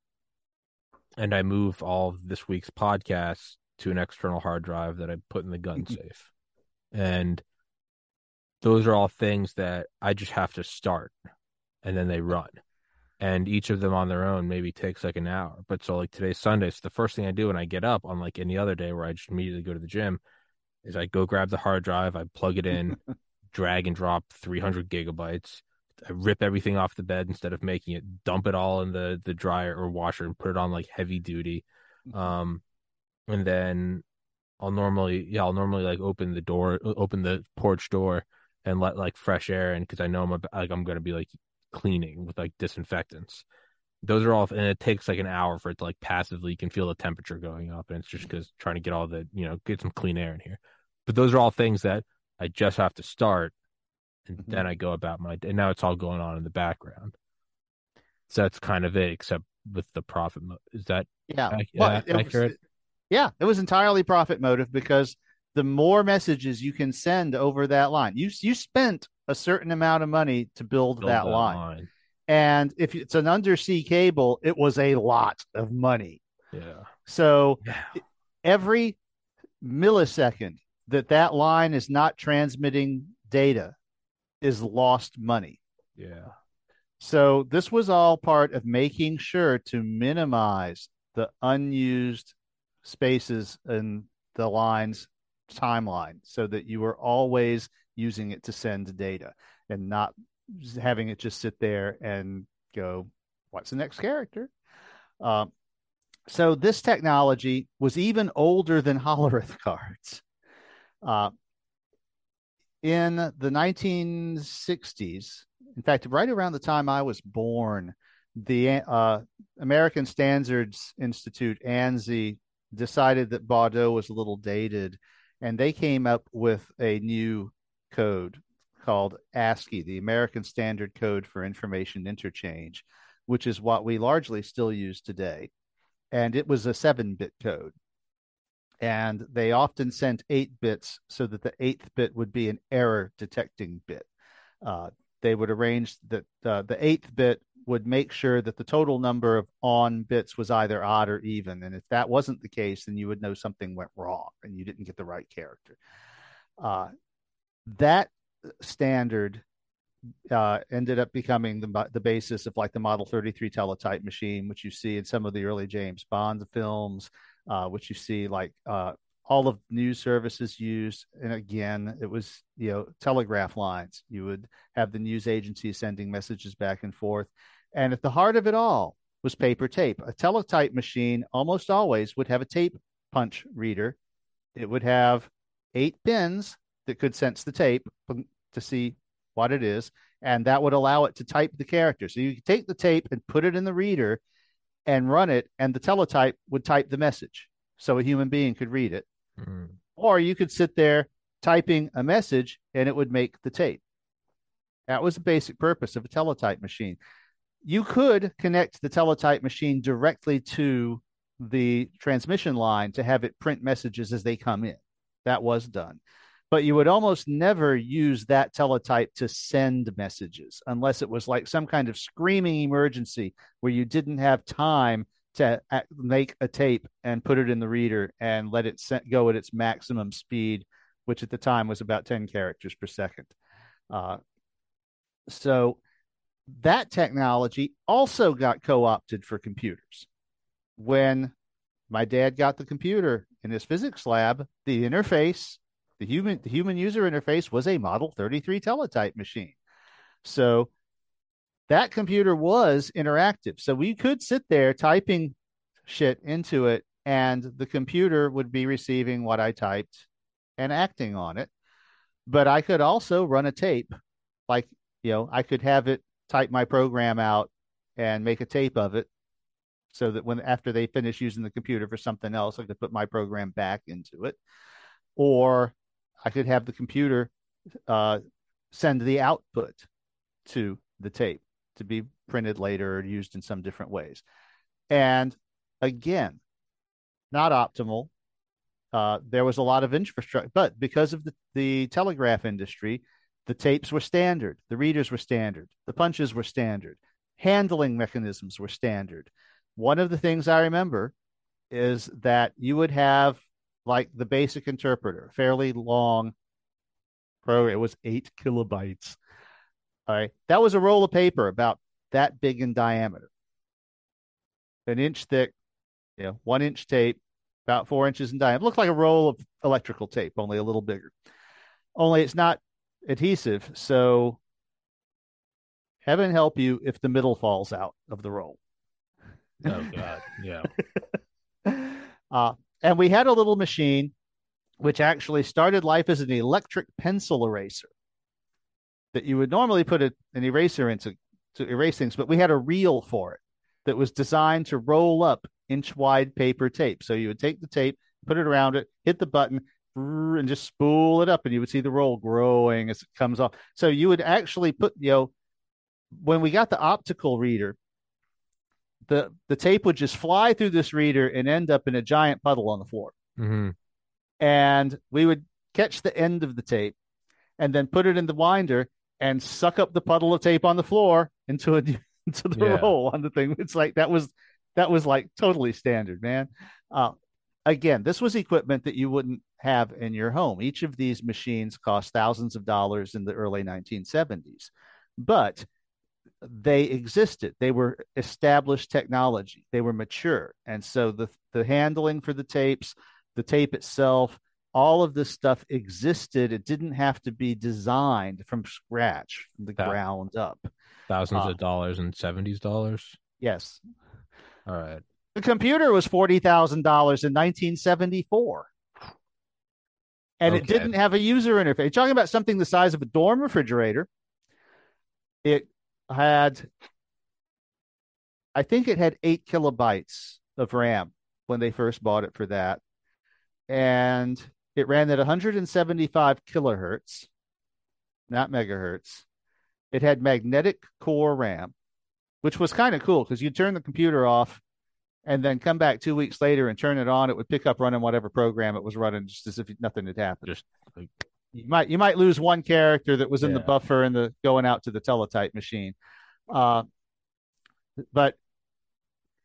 and I move all of this week's podcasts to an external hard drive that I put in the gun safe. And those are all things that I just have to start and then they run. And each of them on their own maybe takes like an hour. But so like today's Sunday, so the first thing I do when I get up, unlike any other day where I just immediately go to the gym, is I go grab the hard drive, I plug it in, drag and drop 300 gigabytes, I rip everything off the bed instead of making it, dump it all in the the dryer or washer and put it on like heavy duty. Mm-hmm. Um, and then I'll normally yeah I'll normally like open the door, open the porch door and let like fresh air in because I know I'm like I'm gonna be like cleaning with like disinfectants. Those are all, and it takes like an hour for it to like passively. You can feel the temperature going up, and it's just because trying to get all the you know get some clean air in here. But those are all things that I just have to start and mm-hmm. then I go about my and now it's all going on in the background. So that's kind of it, except with the profit. Mo- is that yeah well, it accurate? Was, yeah, it was entirely profit motive because the more messages you can send over that line, you you spent a certain amount of money to build, build that, that line. line. And if it's an undersea cable, it was a lot of money. Yeah. So yeah. every millisecond that that line is not transmitting data is lost money. Yeah. So this was all part of making sure to minimize the unused spaces in the line's timeline so that you were always using it to send data and not having it just sit there and go, what's the next character? Um, so this technology was even older than Hollerith cards. Uh, in the 1960s, in fact, right around the time I was born, the uh, American Standards Institute, ANSI, decided that Baudot was a little dated, and they came up with a new code called ASCII, the American Standard Code for Information Interchange, which is what we largely still use today. And it was a seven bit code and they often sent eight bits so that the eighth bit would be an error detecting bit. Uh, they would arrange that uh, the eighth bit would make sure that the total number of on bits was either odd or even. And if that wasn't the case, then you would know something went wrong and you didn't get the right character. Uh, that standard uh, ended up becoming the, the basis of like the Model 33 teletype machine, which you see in some of the early James Bond films uh, which you see like uh, all of news services use. And again, it was you know telegraph lines. You would have the news agencies sending messages back and forth, and at the heart of it all was paper tape. A teletype machine almost always would have a tape punch reader. It would have eight pins that could sense the tape to see what it is, and that would allow it to type the character. So you could take the tape and put it in the reader, and run it, and the teletype would type the message so a human being could read it. Mm. Or you could sit there typing a message and it would make the tape. That was the basic purpose of a teletype machine. You could connect the teletype machine directly to the transmission line to have it print messages as they come in. That was done but you would almost never use that teletype to send messages unless it was like some kind of screaming emergency where you didn't have time to make a tape and put it in the reader and let it go at its maximum speed, which at the time was about 10 characters per second. Uh, so that technology also got co opted for computers. When my dad got the computer in his physics lab, the interface the human the human user interface was a Model 33 teletype machine. So that computer was interactive. So we could sit there typing shit into it, and the computer would be receiving what I typed and acting on it. But I could also run a tape, like, you know, I could have it type my program out and make a tape of it so that when after they finish using the computer for something else, I could put my program back into it. Or I could have the computer uh, send the output to the tape to be printed later or used in some different ways. And again, not optimal. Uh, there was a lot of infrastructure, but because of the, the telegraph industry, the tapes were standard, the readers were standard, the punches were standard, handling mechanisms were standard. One of the things I remember is that you would have like the basic interpreter, fairly long program. It was eight kilobytes. All right. That was a roll of paper about that big in diameter, an inch thick, you know, one inch tape, about four inches in diameter. It looked like a roll of electrical tape, only a little bigger. Only it's not adhesive. So heaven help you if the middle falls out of the roll. Oh God, yeah. uh, and we had a little machine which actually started life as an electric pencil eraser that you would normally put a, an eraser into to erase things, but we had a reel for it that was designed to roll up inch wide paper tape. So you would take the tape, put it around it, hit the button, and just spool it up, and you would see the roll growing as it comes off. So you would actually put, you know, when we got the optical reader, the the tape would just fly through this reader and end up in a giant puddle on the floor. Mm-hmm. And we would catch the end of the tape and then put it in the winder and suck up the puddle of tape on the floor into a into the Yeah. roll on the thing. It's like that was that was like totally standard, man. Uh, again, this was equipment that you wouldn't have in your home. Each of these machines cost thousands of dollars in the early 1970s, but they existed. They were established technology. They were mature, and so the the handling for the tapes, the tape itself, all of this stuff existed. It didn't have to be designed from scratch, from the Yeah. ground up. Thousands Uh, of dollars and seventies dollars. Yes, All right. The computer was forty thousand dollars in 1974, and it didn't have a user interface. You're talking about something the size of a dorm refrigerator. It had, I think, it had eight kilobytes of RAM when they first bought it for that, and it ran at 175 kilohertz, not megahertz. It had magnetic core RAM, which was kind of cool because you turn the computer off and then come back two weeks later and turn it on. It would pick up running whatever program it was running, just as if nothing had happened. Just like You might you might lose one character that was in the buffer and the going out to the teletype machine, uh, but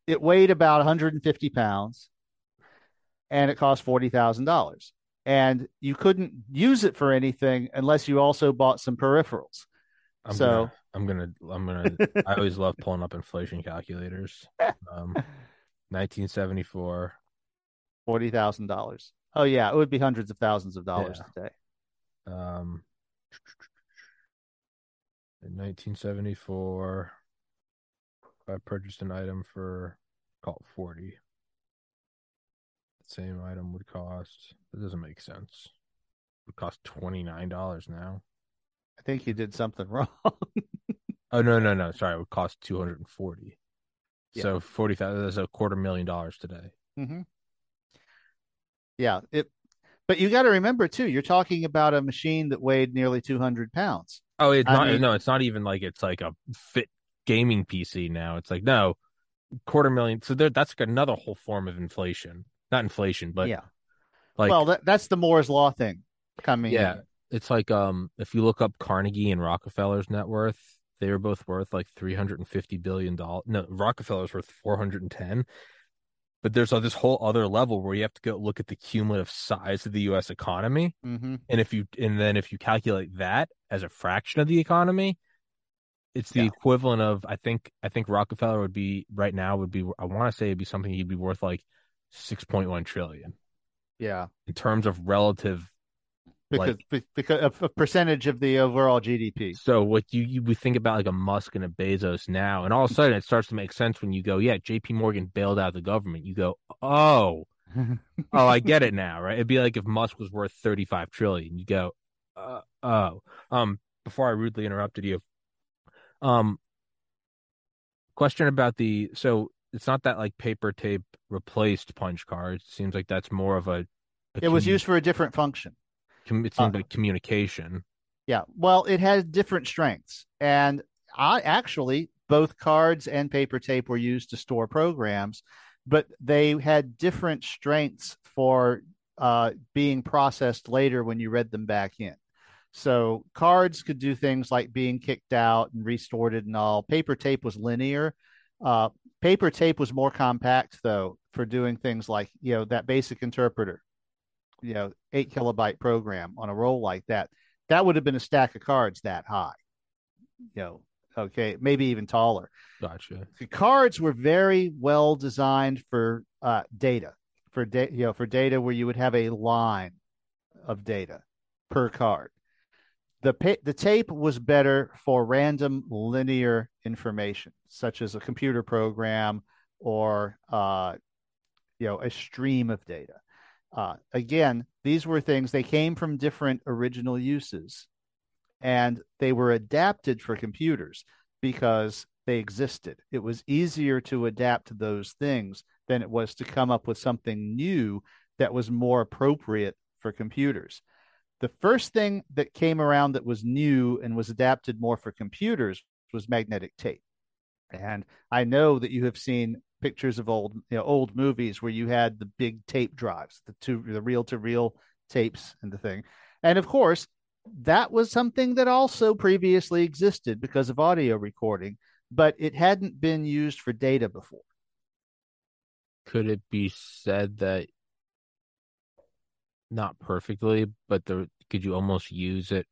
it weighed about 150 pounds, and it cost forty thousand dollars. And you couldn't use it for anything unless you also bought some peripherals. I'm So- gonna, I'm gonna, I'm gonna. I always love pulling up inflation calculators. Um, 1974. Forty thousand dollars. Oh yeah, it would be hundreds of thousands of dollars Yeah. today. Um, in 1974, I purchased an item for call 40. The same item would cost. That doesn't make sense. It would cost twenty nine dollars now. I think you did something wrong. Oh no no no! Sorry, it would cost two hundred and forty. Yeah. So forty thousand. That's a quarter million dollars today. hmm Yeah, it. But you got to remember too, you're talking about a machine that weighed nearly 200 pounds. Oh, it's I not. mean- no, it's not even like it's like a fit gaming PC now. It's like no, quarter million. So there, that's like another whole form of inflation. Not inflation, but yeah. like well, that, that's the Moore's law thing coming. yeah, in. it's like um, if you look up Carnegie and Rockefeller's net worth, they were both worth like three hundred and fifty billion dollars. No, Rockefeller's worth four hundred and ten. But there's uh, this whole other level where you have to go look at the cumulative size of the U.S. economy, hmm and if you and then if you calculate that as a fraction of the economy, it's the Yeah. equivalent of I think I think Rockefeller would be right now would be I want to say it'd be something he'd be worth like six point one trillion Yeah. in terms of relative because like, because a percentage of the overall GDP. So what you you would think about like a Musk and a Bezos now, and all of a sudden it starts to make sense when you go, yeah, J.P. Morgan bailed out the government. You go, oh, oh, I get it now, right? It'd be like if Musk was worth thirty five trillion. You go, uh, oh, um. Before I rudely interrupted you, um, question about the so it's not that like paper tape replaced punch cards. It seems like that's more of a. a It was used for a different function. Com- it seemed uh, like communication. Yeah. Well, it had different strengths. And I actually, both cards and paper tape were used to store programs, but they had different strengths for uh, being processed later when you read them back in. So cards could do things like being kicked out and restored and all. Paper tape was linear. Uh, paper tape was more compact, though, for doing things like, you know, that basic interpreter, you know, eight kilobyte program on a roll like that that would have been a stack of cards that high. You know, okay, maybe even taller. Gotcha. The cards were very well designed for uh, data, for data, you know, for data where you would have a line of data per card. The pa- the tape was better for random linear information, such as a computer program or uh, you know a stream of data. Uh, again, these were things they came from different original uses, and they were adapted for computers because they existed. It was easier to adapt to those things than it was to come up with something new that was more appropriate for computers. The first thing that came around that was new and was adapted more for computers was magnetic tape. And I know that you have seen pictures of old you know, old movies where you had the big tape drives, the two the reel to reel tapes and the thing. And of course, that was something that also previously existed because of audio recording, but it hadn't been used for data before. Could it be said that not perfectly, but the could you almost use it?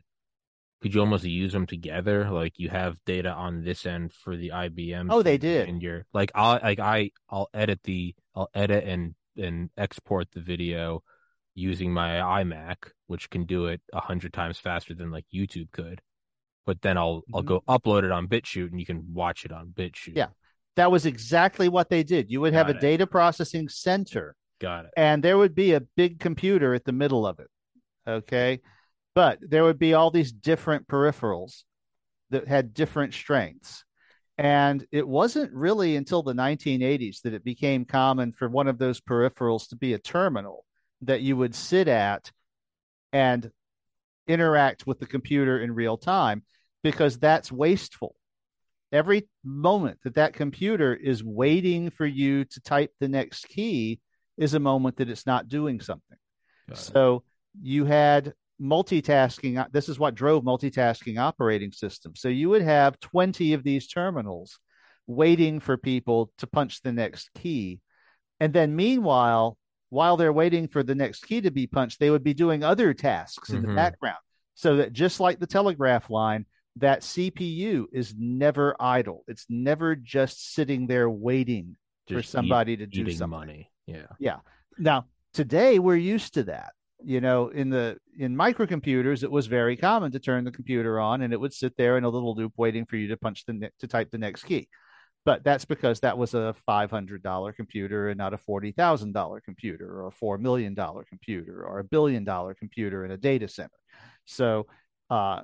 Could you almost use them together? Like you have data on this end for the IBM. Oh, they did. And you're like, I'll like I I'll edit the I'll edit and and export the video using my iMac, which can do it a hundred times faster than like YouTube could. But then I'll I'll Mhm. go upload it on BitChute, and you can watch it on BitChute. Yeah. That was exactly what they did. You would have Got a data processing center got it. and there would be a big computer at the middle of it. Okay. But there would be all these different peripherals that had different strengths. And it wasn't really until the 1980s that it became common for one of those peripherals to be a terminal that you would sit at and interact with the computer in real time because that's wasteful. Every moment that that computer is waiting for you to type the next key is a moment that it's not doing something. So you had multitasking. This is what drove multitasking operating systems. So you would have 20 of these terminals waiting for people to punch the next key. And then meanwhile, while they're waiting for the next key to be punched, they would be doing other tasks in the Mhm. background. So that just like the telegraph line, that CPU is never idle. It's never just sitting there waiting for Just eat- somebody to do something. money. Yeah. Now, today we're used to that. You know, in the in microcomputers, it was very common to turn the computer on and it would sit there in a little loop waiting for you to punch the ne- to type the next key. But that's because that was a five hundred dollar computer and not a forty thousand dollar computer or a four million dollar computer or a billion dollar computer in a data center. So uh,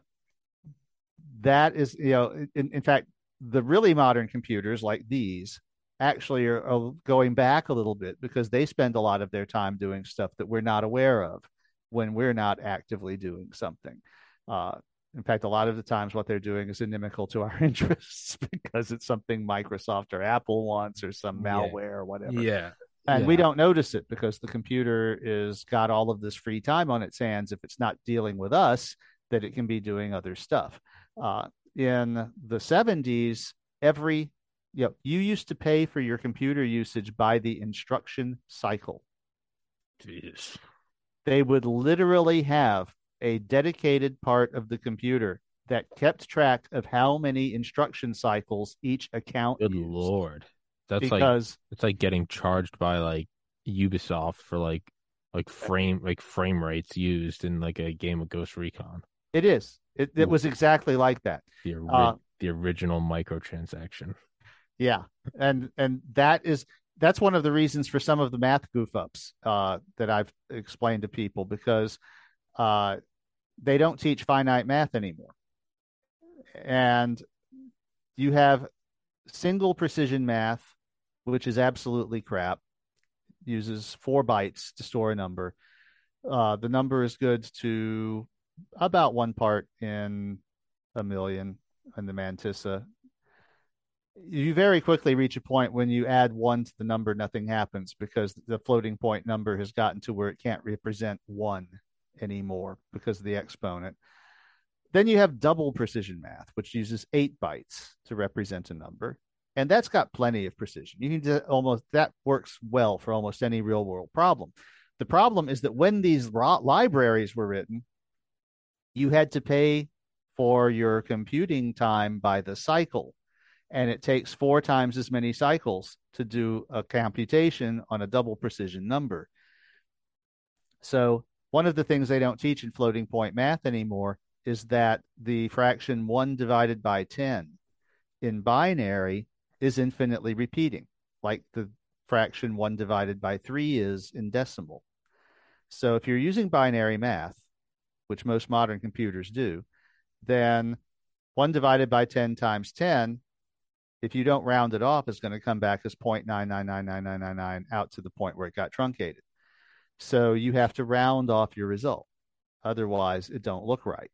that is, you know, in, in fact, the really modern computers like these actually are, are going back a little bit because they spend a lot of their time doing stuff that we're not aware of when we're not actively doing something. Uh, in fact, a lot of the times what they're doing is inimical to our interests because it's something Microsoft or Apple wants or some Yeah. malware or whatever. Yeah. And we don't notice it because the computer is got all of this free time on its hands. If it's not dealing with us, that it can be doing other stuff. Uh, in the 70s, every you you used to pay for your computer usage by the instruction cycle. Jeez. They would literally have a dedicated part of the computer that kept track of how many instruction cycles each account Good used. lord. That's like because it's like getting charged by like Ubisoft for like like frame like frame rates used in like a game of Ghost Recon. It is. It, it was exactly like that. The ori- Uh, the original microtransaction. Yeah, and and that is that's one of the reasons for some of the math goof ups uh, that I've explained to people because uh, they don't teach finite math anymore, and you have single precision math, which is absolutely crap. Uses four bytes to store a number. Uh, the number is good to about one part in a million in the mantissa you very quickly reach a point when you add one to the number, nothing happens because the floating point number has gotten to where it can't represent one anymore because of the exponent. Then you have double precision math, which uses eight bytes to represent a number. And that's got plenty of precision. You can almost that works well for almost any real world problem. The problem is that when these libraries were written, you had to pay for your computing time by the cycle and it takes four times as many cycles to do a computation on a double precision number. So, one of the things they don't teach in floating point math anymore is that the fraction 1 divided by 10 in binary is infinitely repeating, like the fraction 1 divided by 3 is in decimal. So, if you're using binary math, which most modern computers do, then 1 divided by 10 times 10 if you don't round it off, it's going to come back as 0.9999999 out to the point where it got truncated. So you have to round off your result. Otherwise, it don't look right.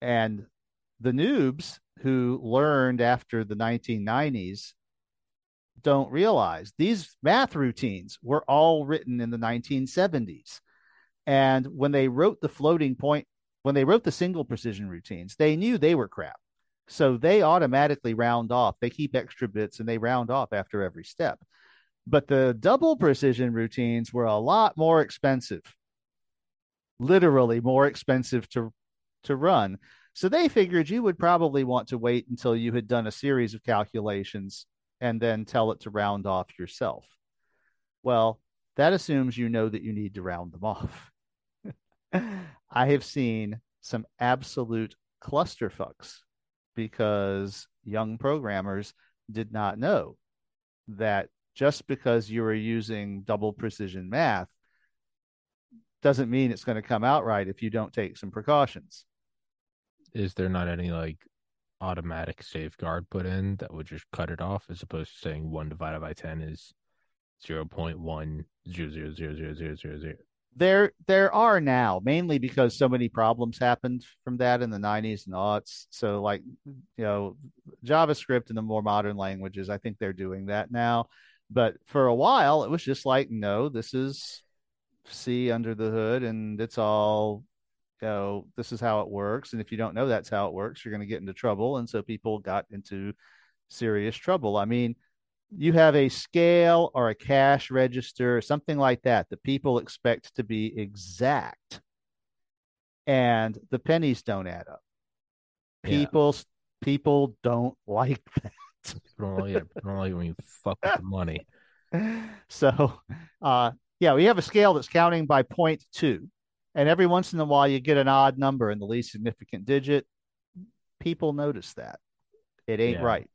And the noobs who learned after the 1990s don't realize these math routines were all written in the 1970s. And when they wrote the floating point, when they wrote the single precision routines, they knew they were crap. So they automatically round off. They keep extra bits and they round off after every step. But the double precision routines were a lot more expensive, literally more expensive to, to run. So they figured you would probably want to wait until you had done a series of calculations and then tell it to round off yourself. Well, that assumes you know that you need to round them off. I have seen some absolute clusterfucks because young programmers did not know that just because you are using double precision math doesn't mean it's going to come out right if you don't take some precautions. Is there not any like automatic safeguard put in that would just cut it off as opposed to saying one divided by 10 is 0.1 there there are now mainly because so many problems happened from that in the 90s and aughts. So like you know javascript and the more modern languages i think they're doing that now. But for a while it was just like no this is c under the hood and it's all you know this is how it works. And if you don't know that's how it works you're going to get into trouble. And so people got into serious trouble. I mean you have a scale or a cash register, something like that, that people expect to be exact, and the pennies don't add up. Yeah. People people don't like that. People don't, people like when you fuck with the money. so, uh, yeah, we have a scale that's counting by point two, and every once in a while you get an odd number in the least significant digit. People notice that it ain't Yeah. right.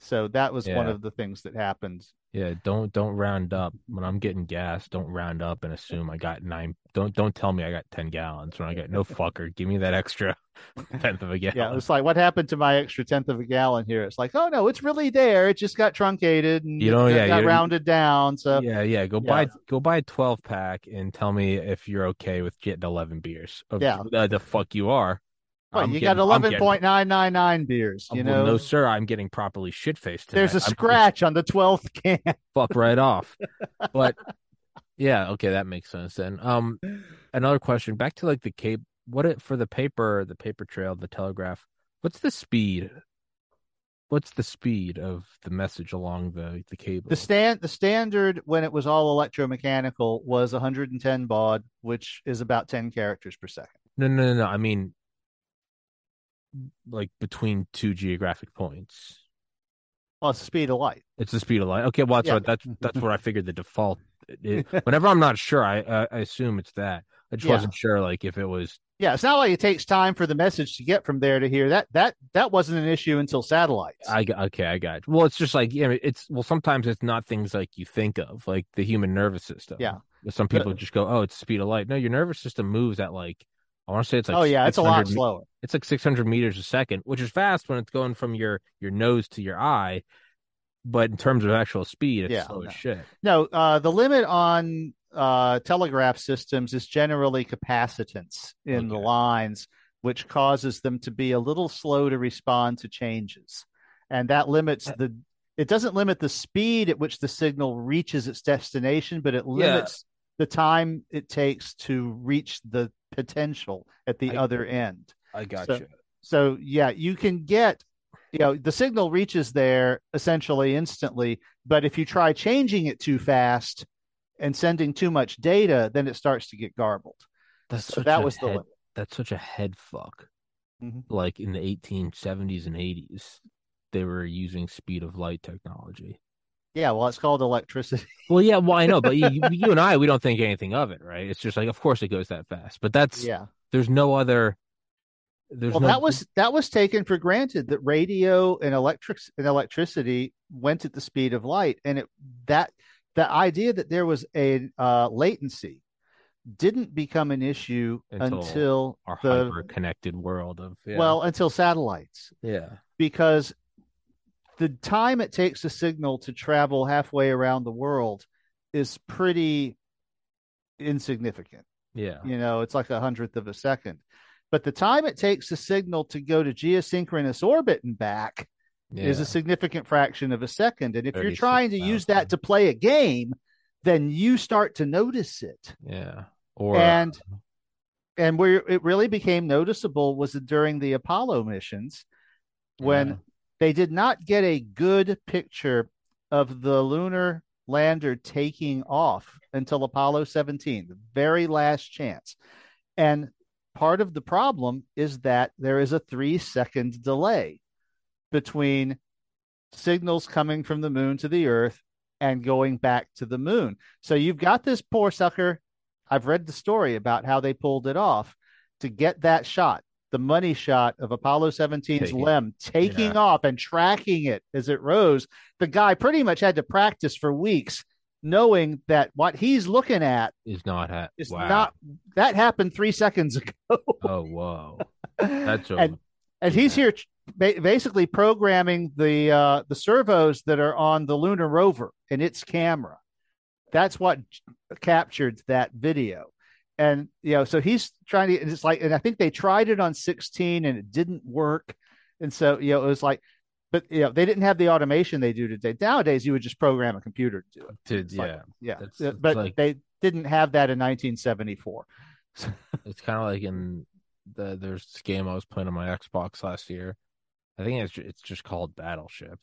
So that was one of the things that happened. Yeah, don't don't round up when I'm getting gas. Don't round up and assume I got nine. Don't don't tell me I got ten gallons when I got no fucker. Give me that extra tenth of a gallon. Yeah, it's like what happened to my extra tenth of a gallon here? It's like, oh no, it's really there. It just got truncated and You it yeah, got rounded down. So yeah, yeah. Go Yeah. buy go buy a twelve pack and tell me if you're okay with getting eleven beers. Of Yeah. the, the fuck you are. Well, I'm you getting- got I'm eleven point nine nine nine beers. You well, know, no sir, I'm getting properly shit faced. there's a scratch on the twelfth can. fuck right off. But yeah, okay, that makes sense then. Um, another question back to like the cape. What it for the paper, the paper trail, the telegraph. What's the speed? What's the speed of the message along the the cable? The stand the standard when it was all electromechanical was 110 baud, which is about 10 characters per second. no, no, no, no. I mean, like between two geographic points. Well, it's the speed of light. It's the speed of light. Okay, well, that's Yeah. what, that's that's what I figured the default it, whenever I'm not sure, I, I I assume it's that. I just Yeah. wasn't sure, like if it was. Yeah, it's not like it takes time for the message to get from there to here. That that that wasn't an issue until satellites. I got okay, I got. You. Well, it's just like yeah, it's well sometimes it's not things like you think of, like the human nervous system. Yeah. some people just go, oh, it's the speed of light. No, your nervous system moves at like I want to say it's like oh yeah, it's a lot slower. It's like 600 meters a second, which is fast when it's going from your your nose to your eye, but in terms of actual speed, it's Yeah, slow no. as shit. No, uh, the limit on uh, telegraph systems is generally capacitance in the lines, which causes them to be a little slow to respond to changes, and that limits the. It doesn't limit the speed at which the signal reaches its destination, but it limits the time it takes to reach the potential at the I- other end. I got So- So yeah, you can get you know the signal reaches there essentially instantly, but if you try changing it too fast and sending too much data, then it starts to get garbled. That's So such that a was the head, limit. that's such a head fuck. Mhm. Like in the 1870s and 80s, they were using speed of light technology. Yeah, well, it's called electricity. Well, yeah, well, I know, but you, you and I, we don't think anything of it, right? It's just like, of course, it goes that fast, but that's yeah. there's no other. There's Well, no, that was that was taken for granted that radio and electric and electricity went at the speed of light, and it that the idea that there was a uh, latency didn't become an issue Until until, our the hyper connected world of yeah. well until satellites. yeah, because the time it takes a signal to travel halfway around the world is pretty insignificant. yeah, You know, it's like a hundredth of a second. But the time it takes a signal to go to geosynchronous orbit and back is a significant fraction of a second. And if you're trying to use that to play a game, then you start to notice it. yeah. Or and and where it really became noticeable was during the Apollo missions when Yeah. They did not get a good picture of the lunar lander taking off until Apollo 17, the very last chance. And part of the problem is that there is a three second delay between signals coming from the moon to the earth and going back to the moon. So you've got this poor sucker. I've read the story about how they pulled it off to get that shot, the money shot of Apollo 17's Taking- LEM taking yeah. off and tracking it as it rose. The guy pretty much had to practice for weeks, knowing that what he's looking at is not ha- is wow. not that happened three seconds ago. Oh whoa, that's a and and he's here ba- basically programming the uh, the servos that are on the lunar rover and its camera. That's what captured that video, and you know, so he's trying to. And it's like, and I think they tried it on 16 and it didn't work, and so you know, it was like, but you know, they didn't have the automation they do today. Nowadays, you would just program a computer to do it. to, It's like- yeah. Yeah, it's but like- they didn't have that in 1974. It's kind of like in the there's this game I was playing on my Xbox last year. I think it's it's just called Battleship,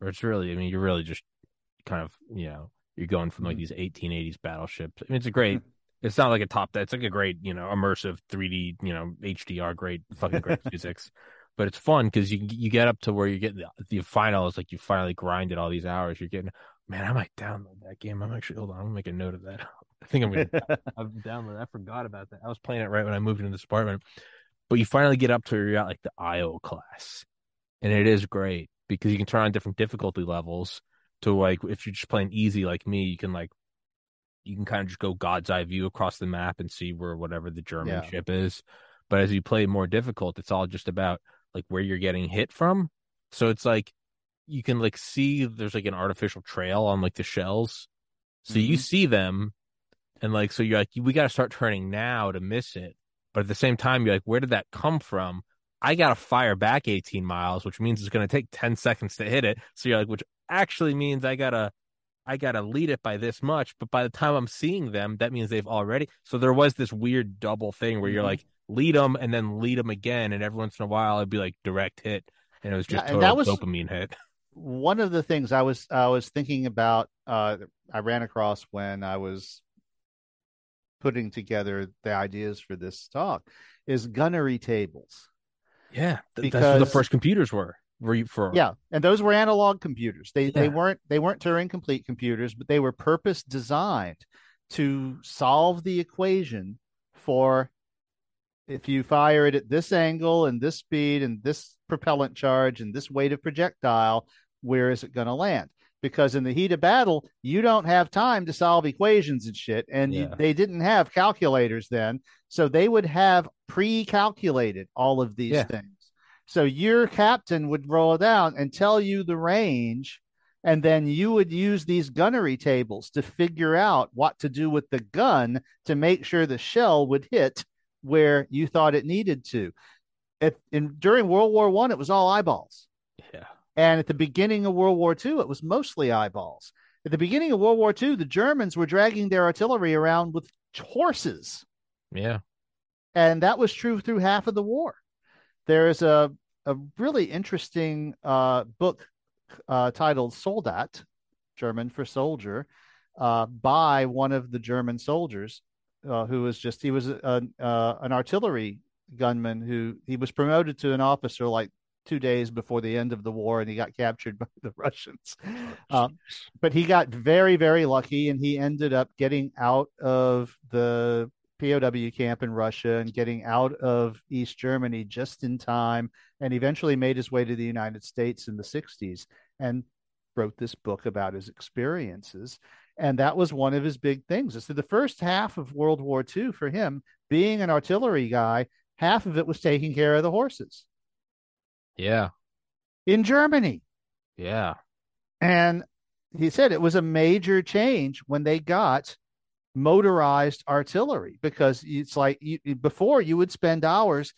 or it's really I mean you're really just kind of you know you're going from like Mhm. these 1880s battleships. I mean it's a great. It's not like a top. that It's like a great you know immersive 3D you know HDR great fucking great physics. But it's fun because you you get up to where you get the, the final is like you finally grinded all these hours. You're getting man, I might download that game. I'm actually hold on, I'm gonna make a note of that. I think I'm gonna I've downloaded. I forgot about that. I was playing it right when I moved into this apartment. But you finally get up to where you're at like the IO class, and it is great because you can turn on different difficulty levels. To like, if you're just playing easy like me, you can like, you can kind of just go God's eye view across the map and see where whatever the German Yeah. ship is. But as you play more difficult, it's all just about like where you're getting hit from. So it's like you can like see there's like an artificial trail on like the shells. So you Mhm. see them and like so you're like we got to start turning now to miss it. But at the same time you're like where did that come from? I got to fire back 18 miles, which means it's going to take 10 seconds to hit it. So you're like which actually means I got to I got to lead it by this much, but by the time I'm seeing them, that means they've already. So there was this weird double thing where you're Mhm. like lead them and then lead them again and every once in a while it'd be like direct hit and it was just Yeah, total that was- dopamine hit. one of the things I was I was thinking about uh I ran across when I was putting together the ideas for this talk is gunnery tables. Yeah, th- that's what the first computers were. For? Yeah, and those were analog computers. They they weren't they weren't Turing complete computers, but they were purpose designed to solve the equation for if you fire it at this angle and this speed and this propellant charge and this weight of projectile, where is it going to land? Because in the heat of battle, you don't have time to solve equations and shit. And you, Yeah. they didn't have calculators then. So they would have pre calculated all of these Yeah. things. So your captain would roll it out and tell you the range. And then you would use these gunnery tables to figure out what to do with the gun to make sure the shell would hit where you thought it needed to. At, in, during World War One, it was all eyeballs. Yeah. And at the beginning of World War II, it was mostly eyeballs. At the beginning of World War II, the Germans were dragging their artillery around with horses. Yeah. And that was true through half of the war. There is a, a really interesting uh, book uh, titled Soldat, German for soldier, uh, by one of the German soldiers uh, who was just, he was a, uh, an artillery gunman who he was promoted to an officer like two days before the end of the war and he got captured by the Russians. Um, but he got very, very lucky and he ended up getting out of the POW camp in Russia and getting out of East Germany just in time and eventually made his way to the United States in the 60s and wrote this book about his experiences. And that was one of his big things. So the first half of World War II for him, being an artillery guy, half of it was taking care of the horses Yeah. in Germany. Yeah. And he said it was a major change when they got motorized artillery because it's like you, before you would spend hours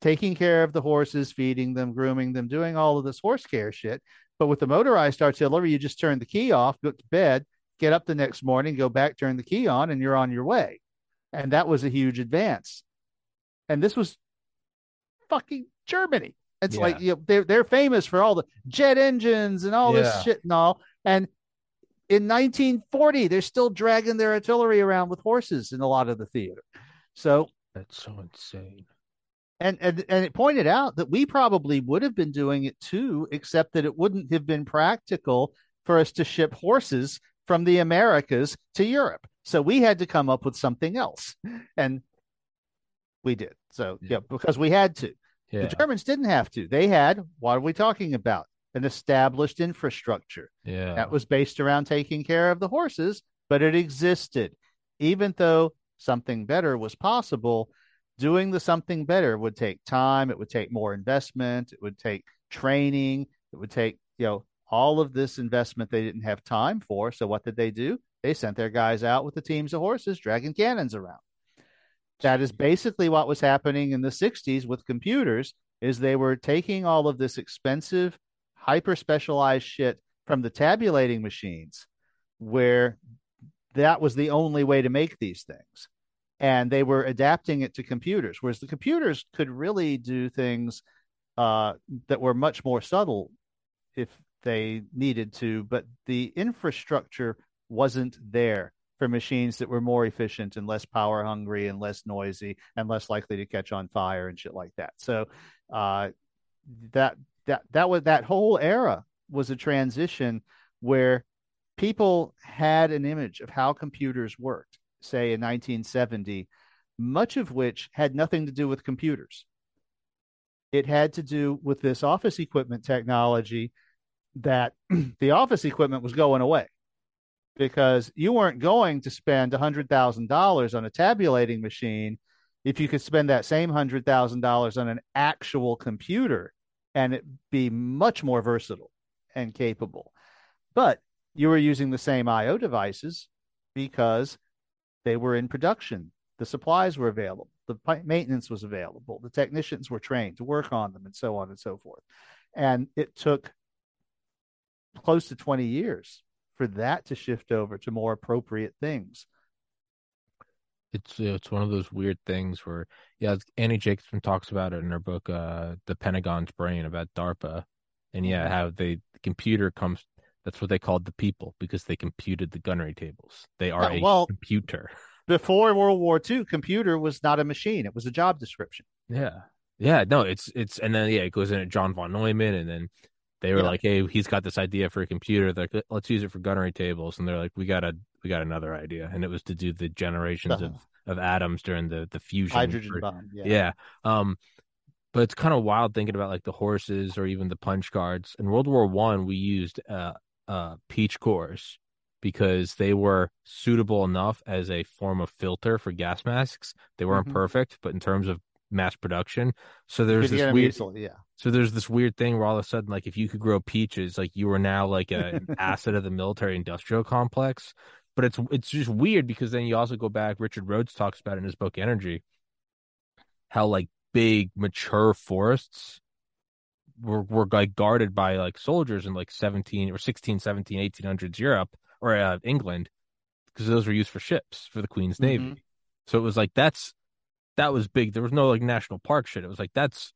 taking care of the horses, feeding them, grooming them, doing all of this horse care shit. But with the motorized artillery, you just turn the key off, go to bed, get up the next morning, go back, turn the key on, and you're on your way. And that was a huge advance. And this was fucking Germany. It's Yeah. like you know, they're they're famous for all the jet engines and all this shit and all. And in 1940, they're still dragging their artillery around with horses in a lot of the theater. So That's so insane. and and and it pointed out that we probably would have been doing it too, except that it wouldn't have been practical for us to ship horses from the Americas to Europe. So we had to come up with something else, and we did. So yeah, because we had to. Yeah. The Germans didn't have to. They had what are we talking about? An established infrastructure Yeah. that was based around taking care of the horses, but it existed. Even though something better was possible, doing the something better would take time, it would take more investment, it would take training, it would take, you know, all of this investment they didn't have time for. So what did they do? They sent their guys out with the teams of horses dragging cannons around. That is basically what was happening in the 60s with computers is they were taking all of this expensive hyper specialized shit from the tabulating machines where that was the only way to make these things. And they were adapting it to computers whereas the computers could really do things uh, that were much more subtle if they needed to but the infrastructure wasn't there for machines that were more efficient and less power hungry and less noisy and less likely to catch on fire and shit like that. So uh, that that that was that whole era was a transition where people had an image of how computers worked say in 1970 much of which had nothing to do with computers. It had to do with this office equipment technology that the office equipment was going away because you weren't going to spend $100,000 on a tabulating machine if you could spend that same $100,000 on an actual computer and be much more versatile and capable. But you were using the same IO devices because they were in production. The supplies were available, the maintenance was available, the technicians were trained to work on them, and so on and so forth. And it took close to 20 years for that to shift over to more appropriate things. It's it's one of those weird things where yeah, Annie Jacobsen talks about it in her book, uh, "The Pentagon's Brain" about DARPA, and yeah, how they the computer comes. That's what they called the people because they computed the gunnery tables. They are Yeah, a well- computer. Before World War II, computer was not a machine; it was a job description. Yeah, Yeah, no, it's it's and then yeah, it goes into John von Neumann, and then they were Yeah. like, "Hey, he's got this idea for a computer. They're like, let's use it for gunnery tables." And they're like, "We got a we got another idea," and it was to do the generations Uh-huh. of of atoms during the the fusion. Hydrogen for- bomb. Yeah. yeah. Um, but it's kind of wild thinking about like the horses or even the punch cards. In World War One, we used uh uh peach cores because they were suitable enough as a form of filter for gas masks. They weren't Mhm. perfect, but in terms of mass production, so there's this weird. easily, yeah. So there's this weird thing where all of a sudden, like if you could grow peaches, like you were now like a, an asset of the military industrial complex. But it's it's just weird because then you also go back. Richard Rhodes talks about it in his book Energy, how like big mature forests were were like guarded by like soldiers in like 17 or 16, 17, 1800s Europe or uh, England because those were used for ships for the Queen's Navy. Mhm. So it was like that's that was big. There was no like national park shit. It was like that's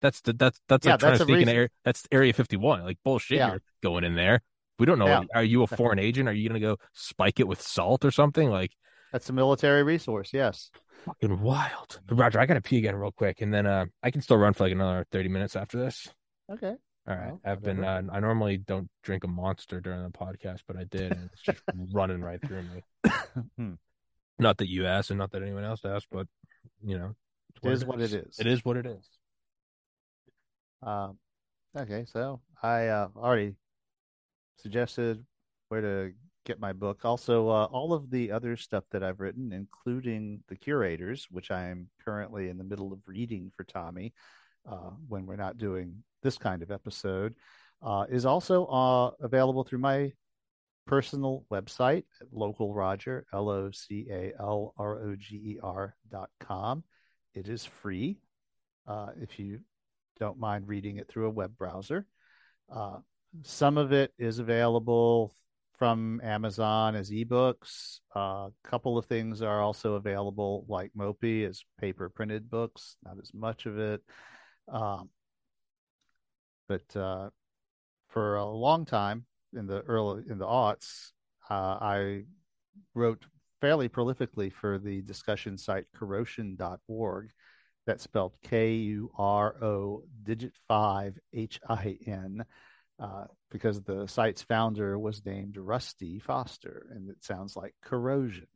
that's the that's that's Yeah, like trying that's to sneak in area. That's Area 51. Like bullshit. Yeah. You're going in there. We don't know. Yeah. Are you a foreign agent? Are you gonna go spike it with salt or something? Like That's a military resource. Yes. fucking wild. But Roger, I gotta pee again real quick, and then uh I can still run for like another 30 minutes after this. Okay. All right. Well, I've been. Uh. I normally don't drink a monster during the podcast, but I did, and it's just running right through me. Hmm. Not that you asked, and not that anyone else asked, but you know, It is what it is. It is what it is. Um, okay, so I uh, already suggested where to get my book. Also, uh, all of the other stuff that I've written, including the curators, which I am currently in the middle of reading for Tommy uh, when we're not doing this kind of episode, uh, is also uh, available through my personal website at local roger l o c a l r o g e r dot com. It is free uh, if you don't mind reading it through a web browser. Uh, some of it is available from Amazon as ebooks. A couple of things are also available, like Mopi, as paper printed books. Not as much of it, um, but uh, for a long time in the early in the aughts, uh, I wrote fairly prolifically for the discussion site kuro5hin.org that's spelled K U R O digit five H I N, uh, because the site's founder was named Rusty Foster, and it sounds like corrosion.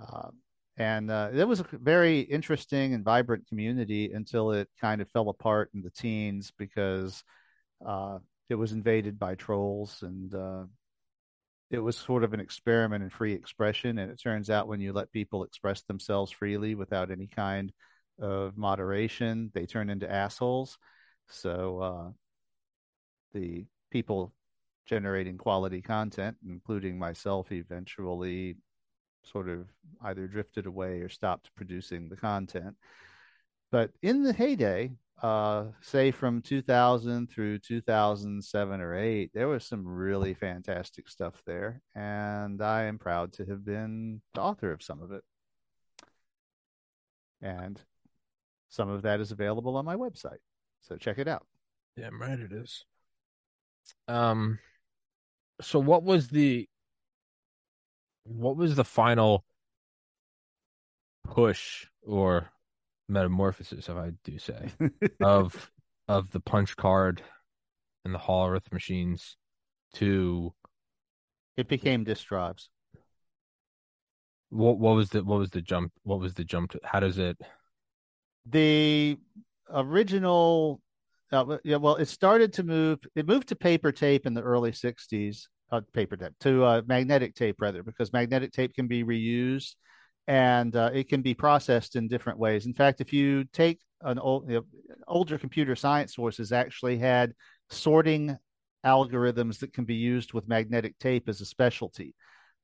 Uh, and uh, it was a very interesting and vibrant community until it kind of fell apart in the teens because uh, it was invaded by trolls and uh, it was sort of an experiment in free expression. And it turns out when you let people express themselves freely without any kind of moderation, they turn into assholes. So uh, the people generating quality content, including myself, eventually sort of either drifted away or stopped producing the content. But in the heyday, uh, say from 2000 through 2007 or 8, there was some really fantastic stuff there. And I am proud to have been the author of some of it. And some of that is available on my website. So check it out. Damn right it is. Um, so what was the what was the final push or metamorphosis, if I do say, of of the punch card and the Hollerith machines to it became disk drives. what what was the what was the jump what was the jump to how does it the original uh, yeah well it started to move it moved to paper tape in the early 60s uh, paper tape to uh, magnetic tape rather because magnetic tape can be reused and uh, it can be processed in different ways in fact if you take an old you know, older computer science sources actually had sorting algorithms that can be used with magnetic tape as a specialty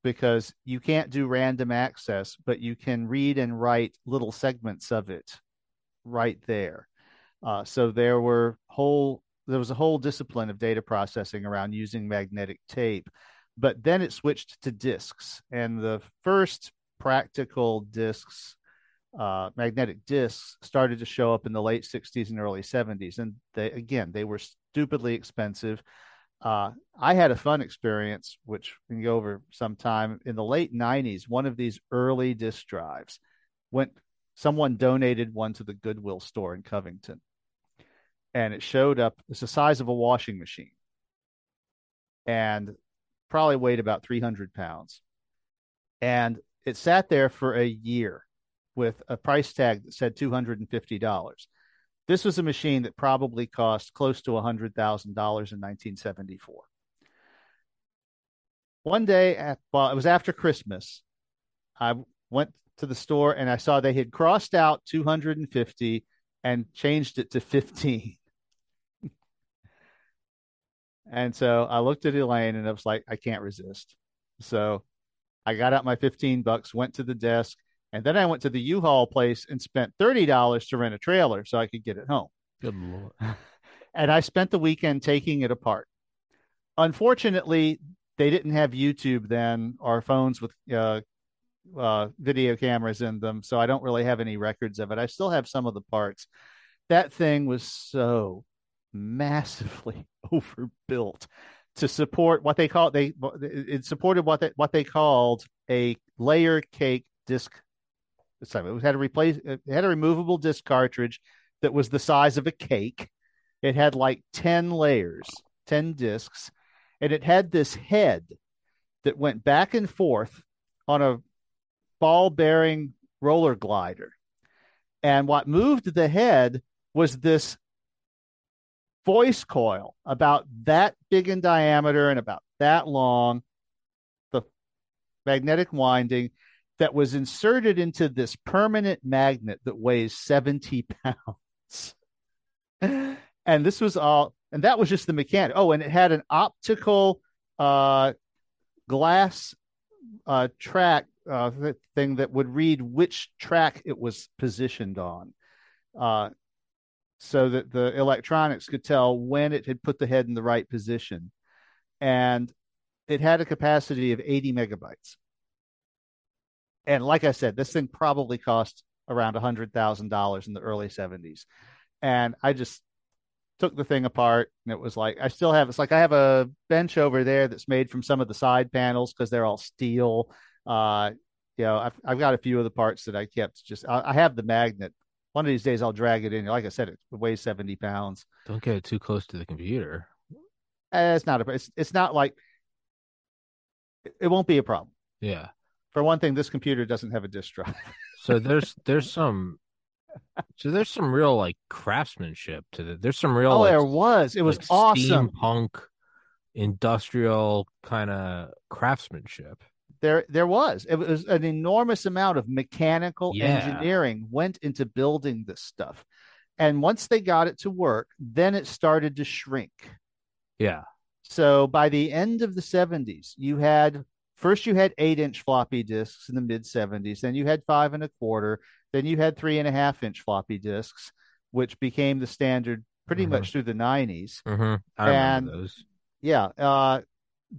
because you can't do random access but you can read and write little segments of it right there. Uh, so there were whole there was a whole discipline of data processing around using magnetic tape, but then it switched to disks, and the first practical disks, uh, magnetic disks, started to show up in the late '60s and early '70s, and they again they were stupidly expensive. Uh, I had a fun experience, which we can go over sometime in the late '90s. One of these early disk drives went someone donated one to the Goodwill store in Covington. And it showed up, it's the size of a washing machine and probably weighed about 300 pounds. And it sat there for a year with a price tag that said $250. This was a machine that probably cost close to $100,000 in 1974. One day, at, well, it was after Christmas, I went to the store and I saw they had crossed out 250 and changed it to 15. And so I looked at Elaine and I was like, I can't resist. So I got out my 15 bucks, went to the desk, and then I went to the U-Haul place and spent $30 to rent a trailer so I could get it home. Good lord. and I spent the weekend taking it apart. Unfortunately, they didn't have YouTube then or phones with uh, uh, video cameras in them, so I don't really have any records of it. I still have some of the parts. That thing was so massively overbuilt to support what they call they it supported what they what they called a layer cake disc. It had a replace it had a removable disc cartridge that was the size of a cake. It had like 10 layers, 10 discs, and it had this head that went back and forth on a ball bearing roller glider. And what moved the head was this voice coil about that big in diameter and about that long, the magnetic winding that was inserted into this permanent magnet that weighs 70 pounds. and this was all, and that was just the mechanic. Oh, and it had an optical uh, glass uh, track uh, thing that would read which track it was positioned on. Uh, so that the electronics could tell when it had put the head in the right position. And it had a capacity of 80 megabytes. And like I said, this thing probably cost around $100,000 in the early 70s. And I just took the thing apart and it was like, I still have, it's like I have a bench over there that's made from some of the side panels because they're all steel. Uh, you know, I've, I've got a few of the parts that I kept just, I, I have the magnet one of these days I'll drag it in. Like I said, it weighs 70 pounds. Don't get it too close to the computer. Uh, it's not a, it's, it's not like, it won't be a problem. Yeah. For one thing, this computer doesn't have a disk drive. so there's, there's some, so there's some real like craftsmanship to it. There's some real. Oh, like, there was. It was like awesome. Steampunk, industrial kind of craftsmanship there there was it was an enormous amount of mechanical Yeah. engineering went into building this stuff and once they got it to work then it started to shrink Yeah. so by the end of the 70s you had first you had eight inch floppy disks in the mid 70s then you had five and a quarter then you had three and a half inch floppy disks which became the standard pretty Mhm. much through the 90s Mm-hmm. I And- remember those. yeah. Uh,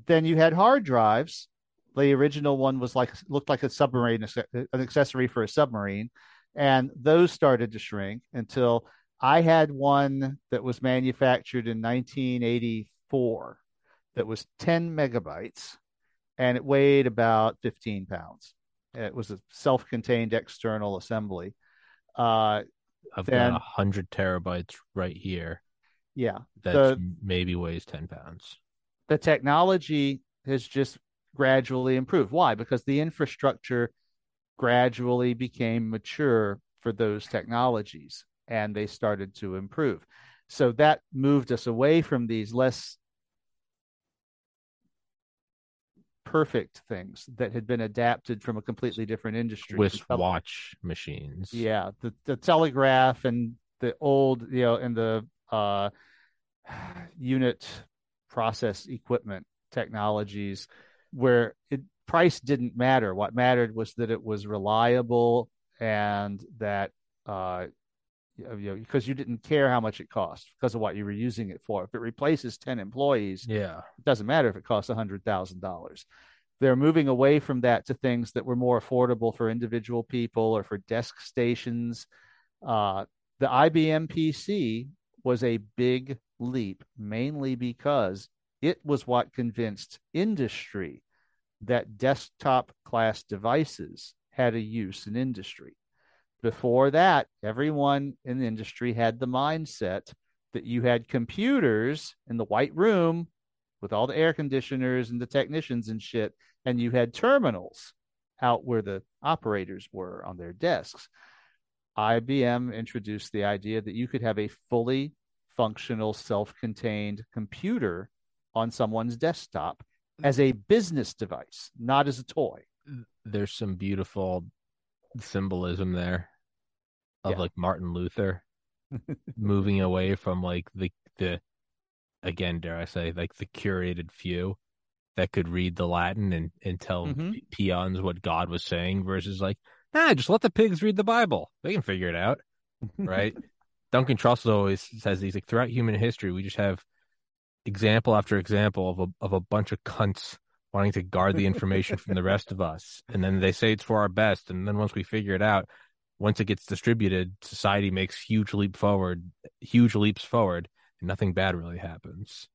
then you had hard drives. The original one was like looked like a submarine, an accessory for a submarine, and those started to shrink until I had one that was manufactured in 1984 that was 10 megabytes, and it weighed about 15 pounds. It was a self-contained external assembly. Uh, I've then- got a hundred terabytes right here. yeah, That maybe weighs ten pounds. the technology has just gradually improved. Why? Because the infrastructure gradually became mature for those technologies and they started to improve. So that moved us away from these less perfect things that had been adapted from a completely different industry. Swiss The tel- watch machines. yeah, the the telegraph and the old, you know, and the uh, unit process equipment technologies, where it price didn't matter. What mattered was that it was reliable and that uh, you know, because you didn't care how much it cost because of what you were using it for. If it replaces ten employees, Yeah. it doesn't matter if it costs $100,000. They're moving away from that to things that were more affordable for individual people or for desk stations. Uh, the IBM PC was a big leap, mainly because it was what convinced industry that desktop class devices had a use in industry. before that, everyone in the industry had the mindset that you had computers in the white room with all the air conditioners and the technicians and shit, and you had terminals out where the operators were on their desks. IBM introduced the idea that you could have a fully functional, self contained computer on someone's desktop as a business device, not as a toy. There's some beautiful symbolism there of Yeah. like Martin Luther moving away from like the the again dare I say like the curated few that could read the Latin and and tell Mhm. peons what God was saying versus like nah just let the pigs read the Bible they can figure it out right Duncan Trussell always says these like throughout human history we just have example after example of a of a bunch of cunts wanting to guard the information from the rest of us. And then they say it's for our best. And then once we figure it out once it gets distributed society makes huge leap forward huge leaps forward and nothing bad really happens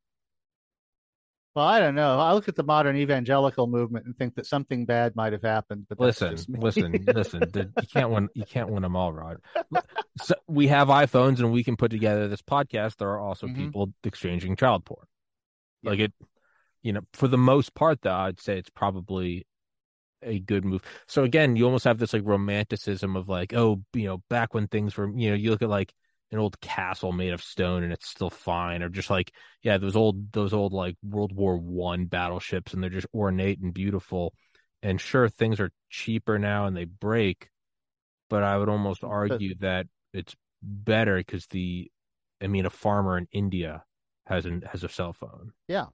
Well, I don't know. I look at the modern evangelical movement and think that something bad might have happened. But listen listen listen you can't win you can't win them all rod so we have iphones and we can put together this podcast there are also Mhm. people exchanging child porn Yeah. like it you know for the most part though i'd say it's probably a good move so again you almost have this like romanticism of like oh you know back when things were you know you look at like an old castle made of stone and it's still fine or just like yeah those old those old like world war one battleships and they're just ornate and beautiful and sure things are cheaper now and they break but i would almost argue that it's better because the i mean a farmer in india has an has a cell phone Yeah.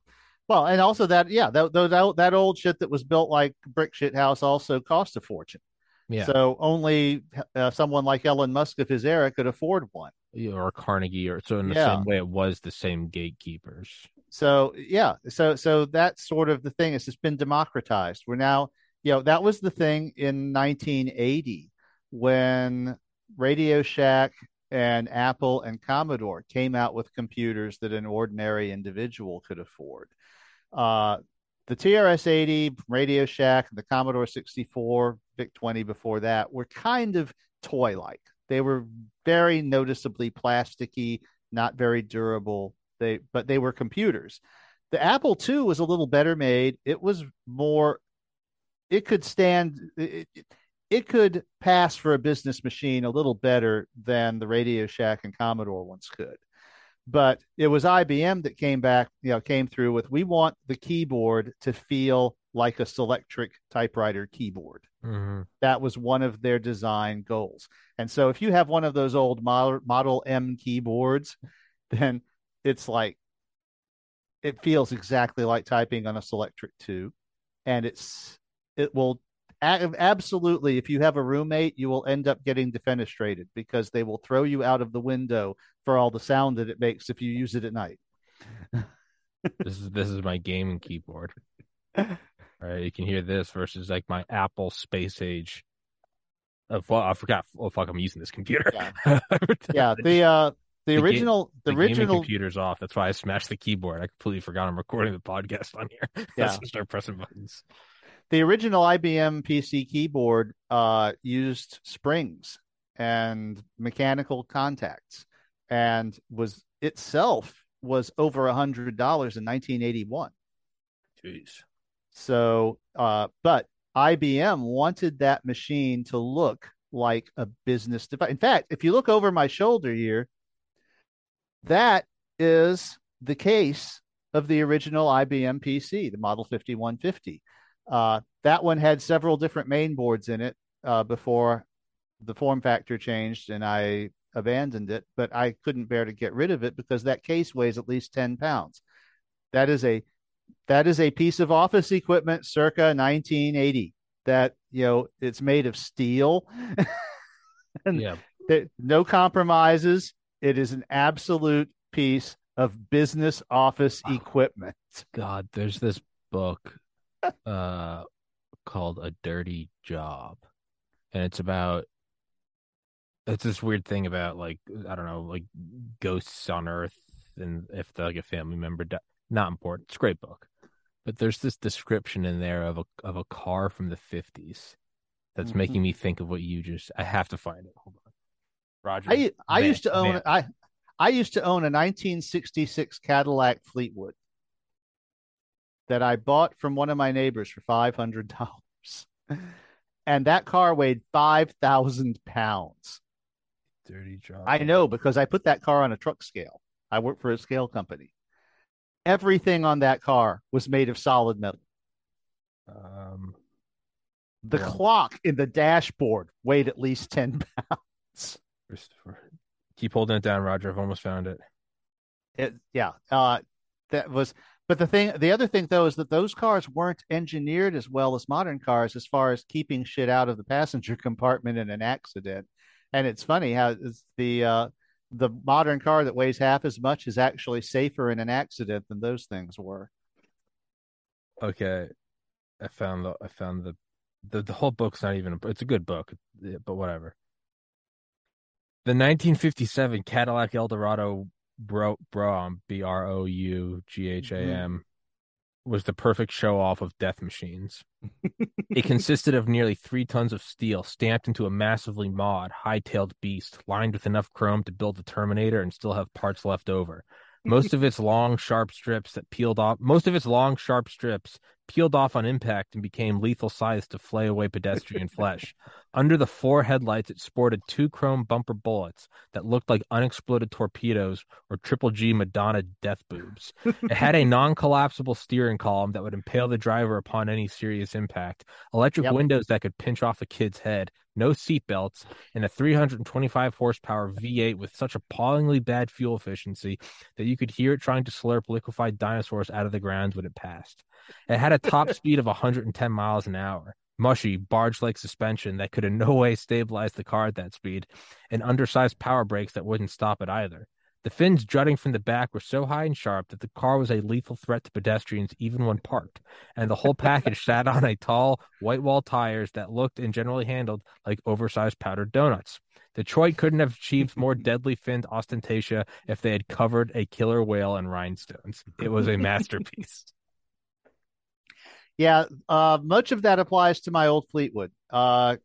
Well, and also that, yeah, that, that that old shit that was built like brick shit house also cost a fortune. yeah So only uh, someone like Elon Musk of his era could afford one. Or carnegie or so in the Yeah. same way it was the same gatekeepers So yeah, so so that's sort of the thing. It's just been democratized. We're now, you know, that was the thing in 1980 when Radio Shack and Apple and Commodore came out with computers that an ordinary individual could afford. Uh, the TRS-80, Radio Shack, the Commodore 64, VIC-20 before that were kind of toy-like. They were very noticeably plasticky, not very durable. They but they were computers. The Apple II was a little better made. It was more. It could stand. It, it, could pass for a business machine a little better than the Radio Shack and Commodore ones could. But it was IBM that came back, you know, came through with we want the keyboard to feel like a Selectric typewriter keyboard. Mhm. That was one of their design goals. And so if you have one of those old Model, Model M keyboards, then it's like it feels exactly like typing on a Selectric 2 and it's it will absolutely if you have a roommate you will end up getting defenestrated because they will throw you out of the window for all the sound that it makes if you use it at night. this is this is my gaming keyboard right? You can hear this versus like my apple space age. Oh, fu- i forgot oh fuck i'm using this computer. Yeah. Yeah, the uh the, original the, the original computer's off. That's why i smashed the keyboard. I completely forgot i'm recording the podcast on here. Yeah. let's start pressing buttons. The original IBM PC keyboard uh, used springs and mechanical contacts, and was itself was over a hundred dollars in 1981. jeez So, uh, but IBM wanted that machine to look like a business device. In fact, if you look over my shoulder here, that is the case of the original IBM PC, the Model 5150. Uh, that one had several different main boards in it uh, before the form factor changed and I abandoned it, but I couldn't bear to get rid of it because that case weighs at least 10 pounds. That is a that is a piece of office equipment circa 1980 that you know it's made of steel. And yeah. there, no compromises. It is an absolute piece of business office Wow. equipment. God there's this book uh called a dirty job. And it's about it's this weird thing about like i don't know like ghosts on earth and if like a family member di- not important it's a great book but there's this description in there of a of a car from the 50s that's Mhm. making me think of what you just. I have to find it. Hold on, Roger. I I Van- used to own Van- I I used to own a 1966 Cadillac Fleetwood that I bought from one of my neighbors for five hundred dollars, and that car weighed five thousand pounds. dirty job. I know because I put that car on a truck scale. I work for a scale company. Everything on that car was made of solid metal. Um, The Yeah. clock in the dashboard weighed at least 10 pounds. Christopher. Keep holding it down, Roger. I've almost found it. It, yeah. Uh, that was, but the thing, the other thing though, is that those cars weren't engineered as well as modern cars as far as keeping shit out of the passenger compartment in an accident. And it's funny how it's the, uh, the modern car that weighs half as much is actually safer in an accident than those things were. Okay, I found the. I found the. The, the whole book's not even. A, it's a good book, but whatever. The 1957 Cadillac Eldorado Bro Brougham B R O U G H A M was the perfect show off of death machines. it consisted of nearly three tons of steel stamped into a massively mod, high-tailed beast, lined with enough chrome to build the Terminator and still have parts left over. Most of its long, sharp strips that peeled off, most of its long, sharp strips peeled off on impact and became lethal size to flay away pedestrian flesh. Under the four headlights, it sported two chrome bumper bullets that looked like unexploded torpedoes or Triple G Madonna death boobs. It had a non collapsible steering column that would impale the driver upon any serious impact, electric Yep. windows that could pinch off a kid's head, no seatbelts, and a 325 horsepower V8 with such appallingly bad fuel efficiency that you could hear it trying to slurp liquefied dinosaurs out of the ground when it passed. It had a top speed of 110 miles an hour, mushy, barge like suspension that could in no way stabilize the car at that speed, and undersized power brakes that wouldn't stop it either. The fins jutting from the back were so high and sharp that the car was a lethal threat to pedestrians even when parked, and the whole package sat on a tall, white wall tires that looked and generally handled like oversized powdered donuts. Detroit couldn't have achieved more deadly finned ostentation if they had covered a killer whale in rhinestones. It was a masterpiece. Yeah, uh, much of that applies to my old Fleetwood. Uh,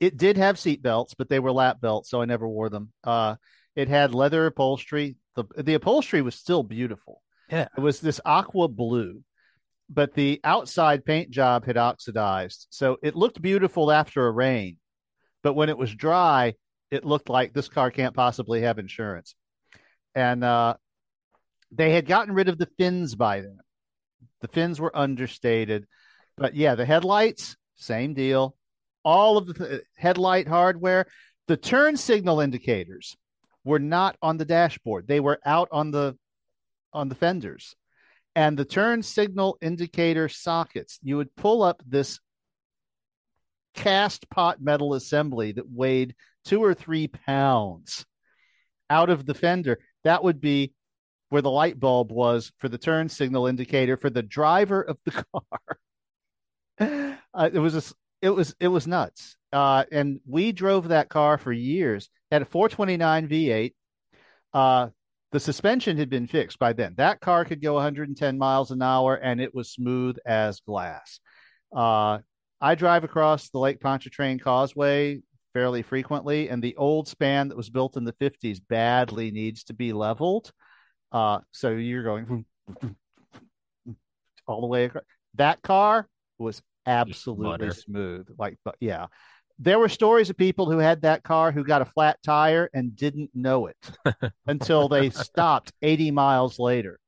it did have seat belts, but they were lap belts, so I never wore them. Uh, it had leather upholstery. The the upholstery was still beautiful. Yeah. It was this aqua blue, but the outside paint job had oxidized. So it looked beautiful after a rain, but when it was dry, it looked like this car can't possibly have insurance. And uh, they had gotten rid of the fins by then. The fins were understated, but yeah, the headlights, same deal. All of the th- headlight hardware, the turn signal indicators were not on the dashboard. They were out on the on the fenders. And the turn signal indicator sockets, you would pull up this cast pot metal assembly that weighed two or three pounds out of the fender. That would be where the light bulb was for the turn signal indicator for the driver of the car. uh, it was a, it was it was nuts. Uh, and we drove that car for years. Had a 429 V8. Uh, the suspension had been fixed by then. That car could go 110 miles an hour, and it was smooth as glass. Uh, I drive across the Lake Pontchartrain Causeway fairly frequently, and the old span that was built in the 50s badly needs to be leveled. Uh, so you're going all the way across. That car was absolutely smooth. Like, but yeah, there were stories of people who had that car who got a flat tire and didn't know it until they stopped 80 miles later,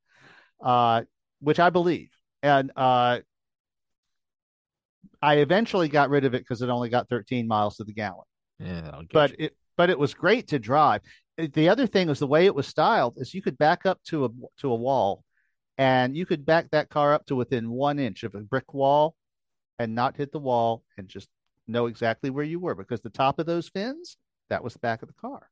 uh, which I believe. And uh, I eventually got rid of it because it only got 13 miles to the gallon Yeah, but you. it but it was great to drive. The other thing was the way it was styled is you could back up to a to a wall, and you could back that car up to within one inch of a brick wall, and not hit the wall, and just know exactly where you were because the top of those fins that was the back of the car.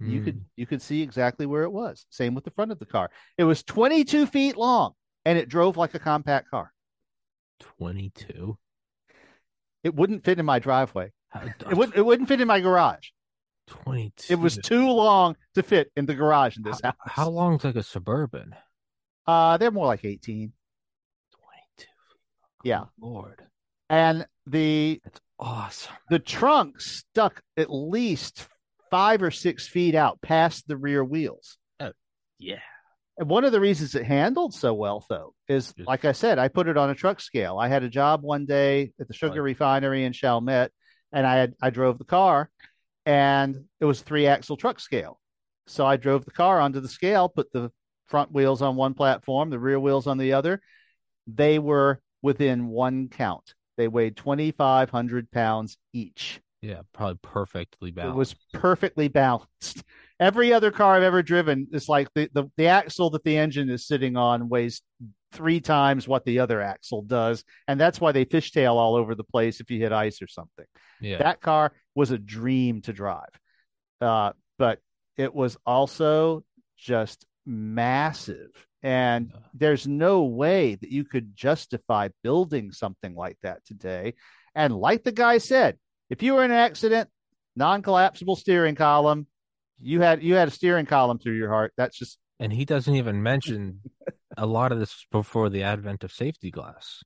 You Mm. could you could see exactly where it was. Same with the front of the car. It was 22 feet long, and it drove like a compact car. 22. It wouldn't fit in my driveway. It wouldn't it wouldn't fit in my garage. 22. It was too long to fit in the garage in this how, house. how long's like a suburban? Uh, they're more like 18. 22. Yeah. Lord. And the awesome. The trunk stuck at least five or six feet out past the rear wheels. Oh, yeah. And one of the reasons it handled so well, though, is Just- like I said, I put it on a truck scale. I had a job one day at the sugar refinery in Chalmette, and I had I drove the car, and it was three axle truck scale. So I drove the car onto the scale, put the front wheels on one platform, the rear wheels on the other. They were within one count. They weighed twenty five hundred pounds each. Yeah, probably perfectly balanced. It was perfectly balanced. Every other car I've ever driven is like the, the, the axle that the engine is sitting on weighs three times what the other axle does. And that's why they fishtail all over the place if you hit ice or something. yeah. That car was a dream to drive. Uh, but it was also just massive. And there's no way that you could justify building something like that today. And like the guy said, if you were in an accident, non-collapsible steering column, you had you had a steering column through your heart. That's just and he doesn't even mention a lot of this was before the advent of safety glass.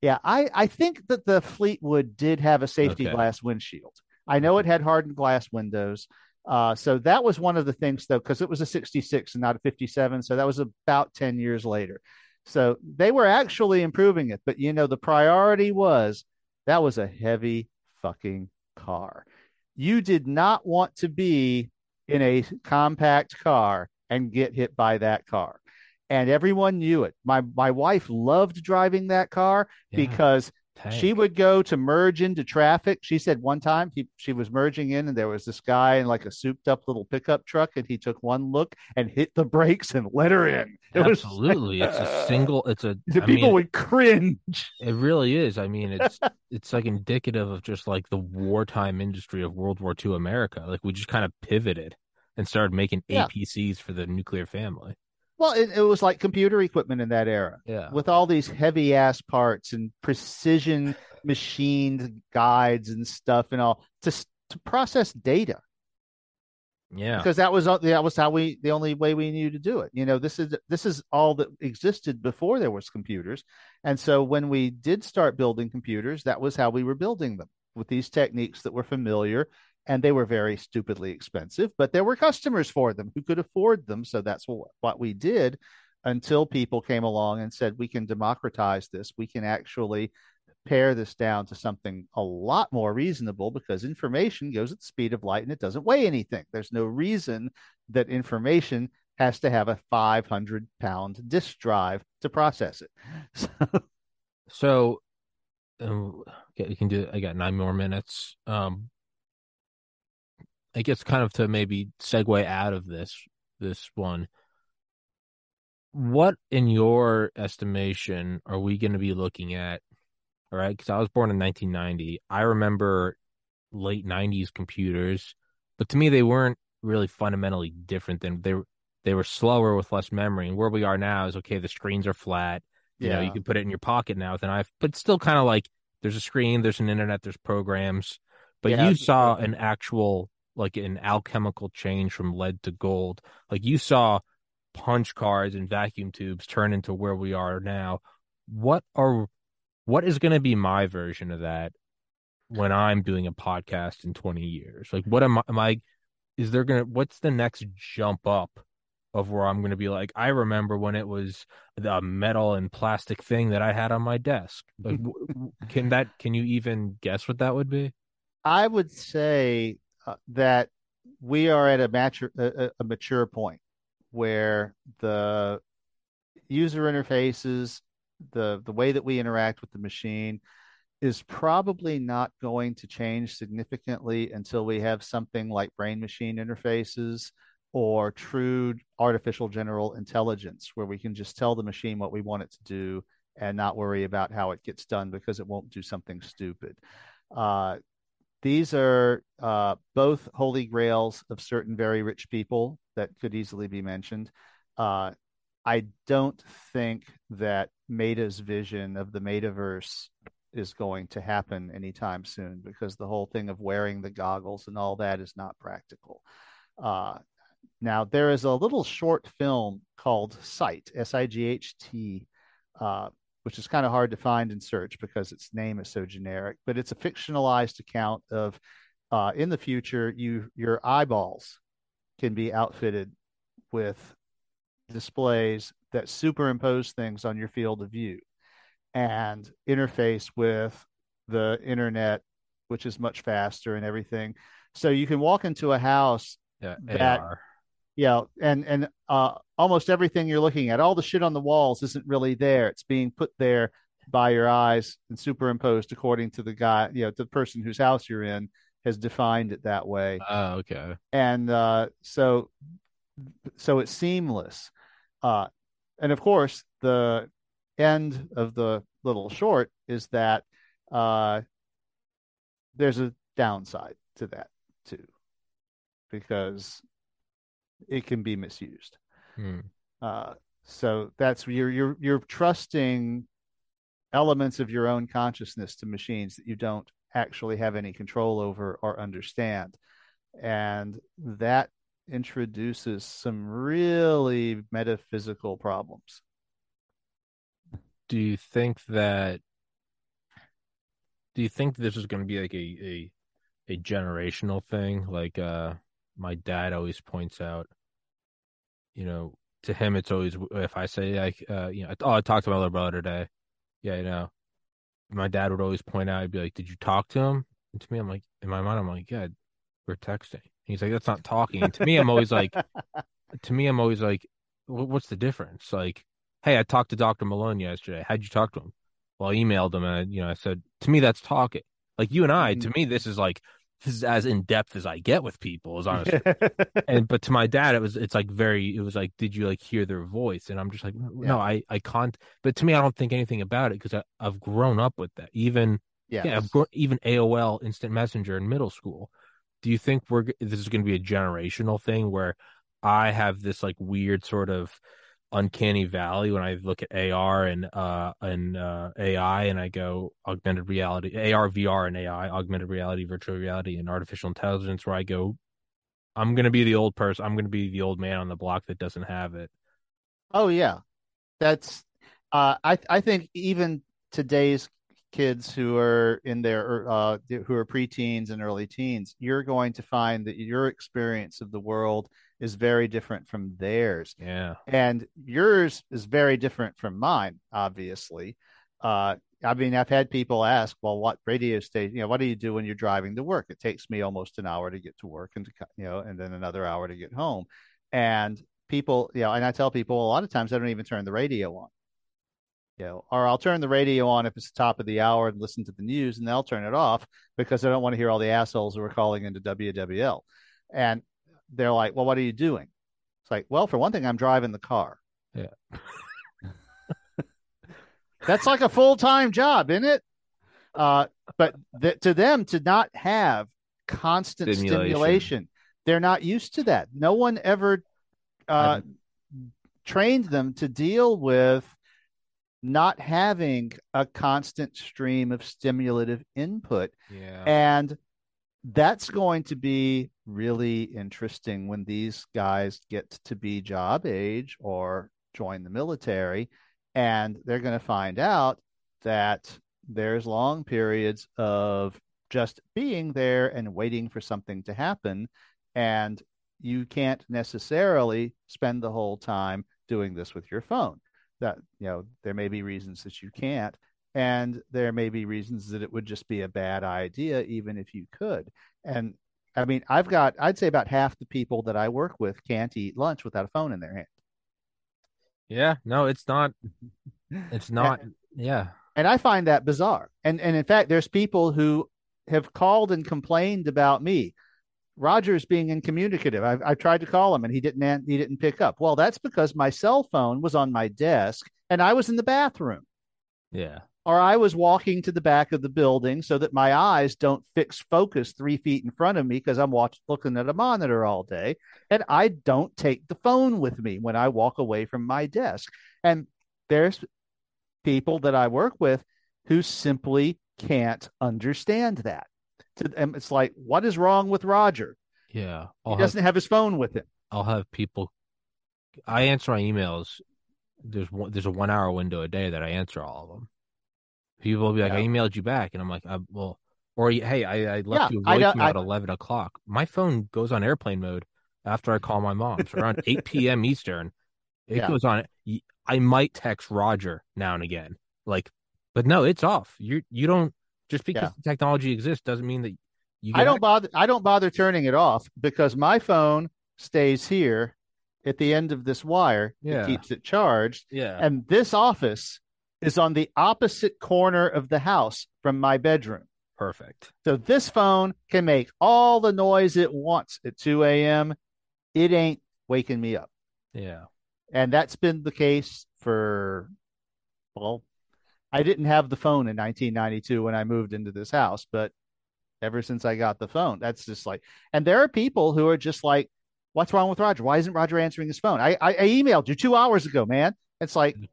yeah. I I think that the Fleetwood did have a safety Okay. glass windshield. I know it had hardened glass windows. Uh, so that was one of the things though, because it was a 66 and not a 57. So that was about 10 years later. So they were actually improving it, but you know, the priority was that was a heavy fucking car. You did not want to be in a compact car and get hit by that car. And everyone knew it. My my wife loved driving that car Yeah, because tank. she would go to merge into traffic. She said one time he, she was merging in and there was this guy in like a souped up little pickup truck and he took one look and hit the brakes and let her in. It was like- Absolutely. it's a single it's a the I people mean, would cringe. It really is. I mean, it's it's like indicative of just like the wartime industry of World War II America. Like we just kind of pivoted and started making Yeah. APCs for the nuclear family. Well, it, it was like computer equipment in that era Yeah. with all these heavy ass parts and precision machined guides and stuff and all to to process data. Yeah. because that was uh, that was how we the only way we knew to do it. You know, this is this is all that existed before there was computers, and so when we did start building computers, that was how we were building them with these techniques that were familiar, and they were very stupidly expensive, but there were customers for them who could afford them, so that's what we did until people came along and said we can democratize this, we can actually pare this down to something a lot more reasonable because information goes at the speed of light and it doesn't weigh anything. There's no reason that information has to have a 500 pound disk drive to process it. So, So um, okay, we can do I got nine more minutes. Um I guess kind of to maybe segue out of this this one. What in your estimation are we going to be looking at? All right, because I was born in 1990. I remember late 90s computers, but to me they weren't really fundamentally different than they were they were slower with less memory. And where we are now is okay, the screens are flat. You know, you can put it in your pocket now with an iPhone, but still kind of like there's a screen, there's an internet, there's programs. But Yeah. you saw an actual like an alchemical change from lead to gold. Like you saw punch cards and vacuum tubes turn into where we are now. What are what is going to be my version of that when I'm doing a podcast in 20 years? Like what am I am I is there going to what's the next jump up of where I'm going to be like I remember when it was the metal and plastic thing that I had on my desk. Like can that can you even guess what that would be? I would say uh, that we are at a mature a, a mature point where the user interfaces, the the way that we interact with the machine is probably not going to change significantly until we have something like brain machine interfaces or true artificial general intelligence where we can just tell the machine what we want it to do and not worry about how it gets done because it won't do something stupid. Uh, these are uh, both holy grails of certain very rich people that could easily be mentioned. Uh, I don't think that Meta's vision of the metaverse is going to happen anytime soon because the whole thing of wearing the goggles and all that is not practical. Uh, now, there is a little short film called Sight, S I G H T, uh, which is kind of hard to find and search because its name is so generic. But it's a fictionalized account of uh, in the future, you your eyeballs can be outfitted with displays that superimpose things on your field of view and interface with the internet, which is much faster and everything. So you can walk into a house Yeah, that AR. Yeah, and and uh, almost everything you're looking at, all the shit on the walls isn't really there. It's being put there by your eyes and superimposed according to the guy, you know, the person whose house you're in has defined it that way. Oh, okay. And uh, so so it's seamless. Uh, and of course, the end of the little short is that uh, there's a downside to that too, because it can be misused. Hmm. Uh, so that's you're you're you're trusting elements of your own consciousness to machines that you don't actually have any control over or understand, and that introduces some really metaphysical problems. Do you think that? Do you think this is going to be like a a a generational thing? Like, uh, my dad always points out, you know, to him it's always if I say like, uh, you know, oh, I talked to my little brother today. Yeah, you know, my dad would always point out, I'd be like, "Did you talk to him?" And to me, I'm like, in my mind, I'm like, "Yeah, we're texting." He's like, "That's not talking." And to me, I'm always like, to me, I'm always like, "What's the difference?" Like, hey, I talked to Doctor Malone yesterday. How'd you talk to him? Well, I emailed him, and you know, I said, to me, that's talking. Like you and I, to me, this is like is as in depth as I get with people. Is honestly, and but to my dad it was it's like very it was like did you like hear their voice and i'm just like no Yeah. i i can't but to me i don't think anything about it because i've grown up with that even yes. yeah I've grown, even aol instant messenger in middle school do you think we're this is going to be a generational thing where i have this like weird sort of uncanny valley when i look at ar and uh and uh ai and i go augmented reality ar vr and ai augmented reality virtual reality and artificial intelligence where i go I'm gonna be the old person. I'm gonna be the old man on the block that doesn't have it. Oh yeah, that's. Uh, I I think even today's kids who are in their uh, who are preteens and early teens, you're going to find that your experience of the world is very different from theirs, Yeah, and yours is very different from mine. Obviously, uh, I mean, I've had people ask, "Well, what radio station? You know, what do you do when you're driving to work?" It takes me almost an hour to get to work, and to you know, and then another hour to get home, and people, you know, and I tell people a lot of times I don't even turn the radio on. You know, or I'll turn the radio on if it's the top of the hour and listen to the news, and they'll turn it off because I don't want to hear all the assholes who are calling into WWL. And they're like, "Well, what are you doing?" It's like, "Well, for one thing, I'm driving the car." Yeah. That's like a full time job, isn't it? Uh, but th- to them, to not have constant Stimulation. stimulation, they're not used to that. No one ever uh, trained them to deal with not having a constant stream of stimulative input. yeah, And that's going to be really interesting when these guys get to be job age or join the military. And they're going to find out that there's long periods of just being there and waiting for something to happen. And you can't necessarily spend the whole time doing this with your phone. That, you know, there may be reasons that you can't. And there may be reasons that it would just be a bad idea, even if you could. And I mean, I've got, I'd say about half the people that I work with can't eat lunch without a phone in their hand. yeah. No, it's not. It's not. Yeah, And I find that bizarre. And and in fact, there's people who have called and complained about me. Roger's being incommunicative. I've, I've tried to call him and he didn't he didn't pick up. Well, that's because my cell phone was on my desk and I was in the bathroom. yeah, or I was walking to the back of the building so that my eyes don't fix focus three feet in front of me because I'm watching looking at a monitor all day. And I don't take the phone with me when I walk away from my desk. And there's people that I work with who simply can't understand that. To them, it's like, what is wrong with Roger? yeah. He I'll have, doesn't have his phone with him. I'll have people. I answer my emails there's one there's a one hour window a day that I answer all of them. People will be like, Yeah. I emailed you back, and I'm like, I, well, or hey, I, I left Yeah, you a I voicemail I- at eleven o'clock. My phone goes on airplane mode after I call my mom. So around eight p.m. Eastern, it Yeah. goes on. I might text Roger now and again, like, but no, it's off. You you don't just because Yeah. technology exists doesn't mean that you. I don't bother. I don't bother turning it off because my phone stays here at the end of this wire. Yeah. It keeps it charged, Yeah, and this office is on the opposite corner of the house from my bedroom. perfect. So this phone can make all the noise it wants at 2 a.m. It ain't waking me up. Yeah, And that's been the case for, well, I didn't have the phone in 1992 when I moved into this house, but ever since I got the phone, that's just like, and there are people who are just like, what's wrong with Roger? Why isn't Roger answering his phone? I, I, I emailed you two hours ago, man. It's like, mm-hmm.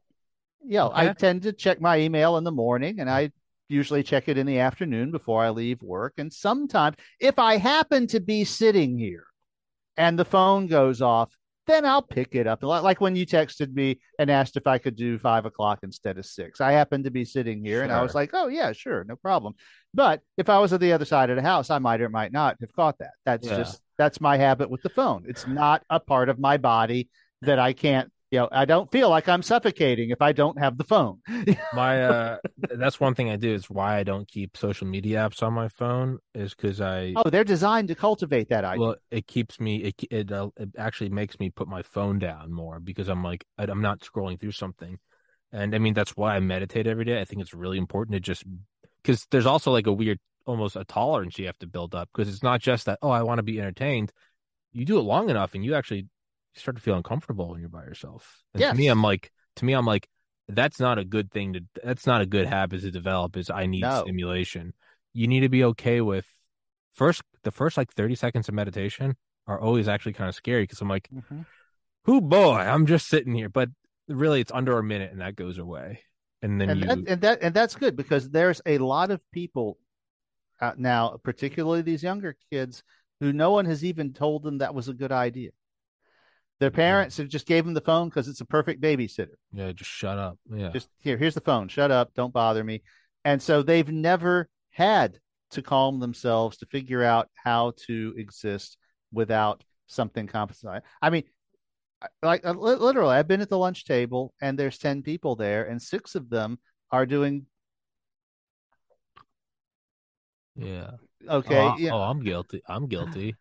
Yo, I Okay. tend to check my email in the morning and I usually check it in the afternoon before I leave work. And sometimes if I happen to be sitting here and the phone goes off, then I'll pick it up. Like when you texted me and asked if I could do five o'clock instead of six. I happened to be sitting here and I was like, oh, yeah, sure, no problem. But if I was at the other side of the house, I might or might not have caught that. That's Yeah. just, that's my habit with the phone. It's not a part of my body that I can't, you know, I don't feel like I'm suffocating if I don't have the phone. my uh, that's one thing I do. Is why I don't keep social media apps on my phone. Is because I Oh, they're designed to cultivate that idea. Well, it keeps me. It it, uh, it actually makes me put my phone down more because I'm like I- I'm not scrolling through something, and I mean that's why I meditate every day. I think it's really important to just because there's also like a weird, almost a tolerance you have to build up because it's not just that oh I want to be entertained. You do it long enough, and you actually start to feel uncomfortable when you're by yourself. And to me, I'm like to me, I'm like that's not a good thing to. That's not a good habit to develop. Is I need No. stimulation. You need to be okay with first the first like 30 seconds of meditation are always actually kind of scary because I'm like, Mhm. who boy, I'm just sitting here. But really it's under a minute and that goes away. And then and you that and that and that's good because there's a lot of people out now, particularly these younger kids, who no one has even told them that was a good idea. Their parents have just gave them the phone because it's a perfect babysitter. yeah, just shut up. Yeah. Just here, here's the phone. Shut up. Don't bother me. And so they've never had to calm themselves to figure out how to exist without something compensating. I mean, like uh, literally, I've been at the lunch table and there's 10 people there, and six of them are doing yeah. okay. Oh, I- yeah, oh, I'm guilty. I'm guilty.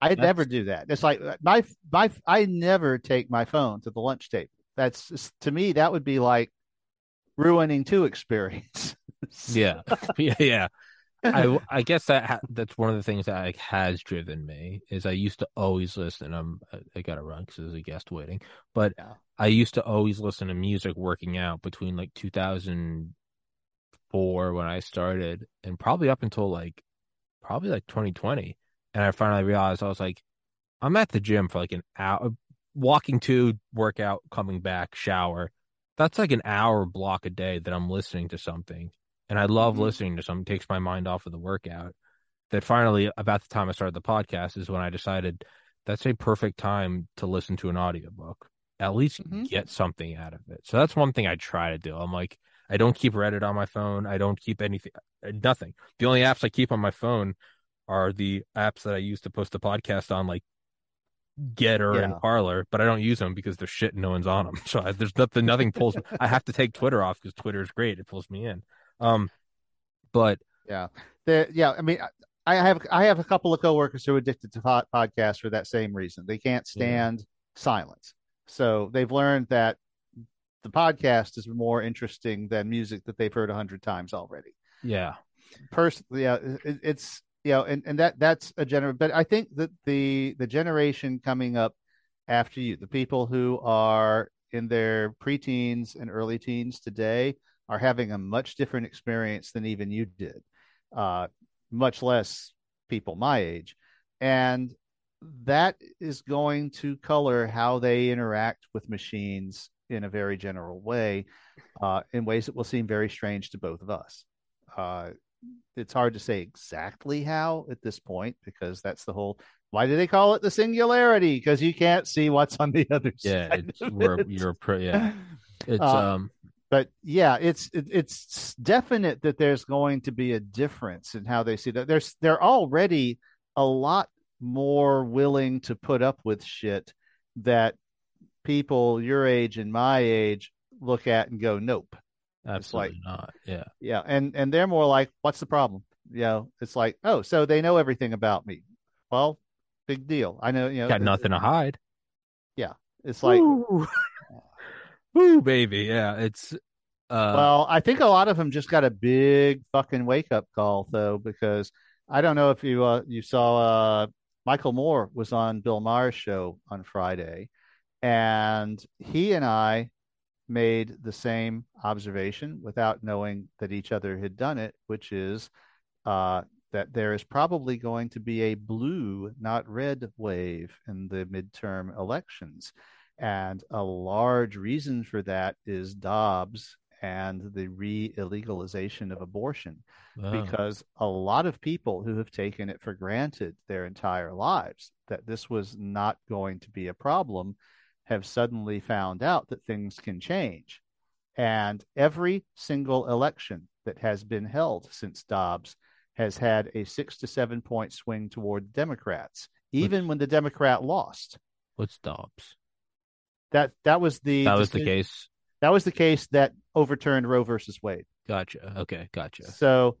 I that's- never do that. It's like uh, my my I never take my phone to the lunch table. That's to me that would be like ruining two experience. Yeah. yeah. Yeah. I I guess that ha- that's one of the things that like, has driven me is I used to always listen. I'm I- I got to run because there's a guest waiting, but Yeah. I used to always listen to music working out between like 2004 when I started and probably up until like probably like 2020, and I finally realized I was like, I'm at the gym for like an hour, walking to workout, coming back, shower. That's like an hour block a day that I'm listening to something and I love Mhm. listening to something. It takes my mind off of the workout. That finally, about the time I started the podcast, is when I decided that's a perfect time to listen to an audiobook. At least Mhm. get something out of it. So that's one thing I try to do. I'm like, I don't keep Reddit on my phone. I don't keep anything, uh, nothing. The only apps I keep on my phone are the apps that I use to post the podcast on, like GETTR Yeah. and Parler, but I don't use them because they're shit and no one's on them. So I, there's nothing, nothing pulls. Me. I have to take Twitter off because Twitter is great. It pulls me in. Um, but Yeah, the, yeah. I mean, I have I have a couple of coworkers who are addicted to pod, podcasts for that same reason. They can't stand silence, so they've learned that the podcast is more interesting than music that they've heard a hundred times already. yeah, Personally, yeah, it, it's you know, and and that that's a general. But I think that the the generation coming up after you, the people who are in their preteens and early teens today, are having a much different experience than even you did. Uh, much less people my age. And that is going to color how they interact with machines in a very general way, uh, in ways that will seem very strange to both of us. Uh, it's hard to say exactly how at this point because that's the whole why do they call it the singularity? Because you can't see what's on the other Yeah, side. it's we're it. you're pro, yeah. It's Uh, um but yeah, it's it, it's definite that there's going to be a difference in how they see that. There's they're already a lot more willing to put up with shit that people your age and my age look at and go, nope. Absolutely not. Yeah. Yeah, and and they're more like, what's the problem? You know, it's like, oh, so they know everything about me. Well, big deal. I know, you know, Got nothing to hide. Yeah. It's like, Woo. Woo, baby. Yeah, it's uh well, I think a lot of them just got a big fucking wake up call though, because I don't know if you uh, you saw uh, Michael Moore was on Bill Maher's show on Friday, and he and I made the same observation without knowing that each other had done it, which is uh, that there is probably going to be a blue, not red wave in the midterm elections. And a large reason for that is Dobbs and the re illegalization of abortion oh, because a lot of people who have taken it for granted their entire lives that this was not going to be a problem have suddenly found out that things can change. And every single election that has been held since Dobbs has had a six to seven point swing toward Democrats, even Which- when the Democrat lost. what's Dobbs? That that was the That was the case. That was the case that overturned Roe versus Wade. Gotcha. Okay, gotcha. So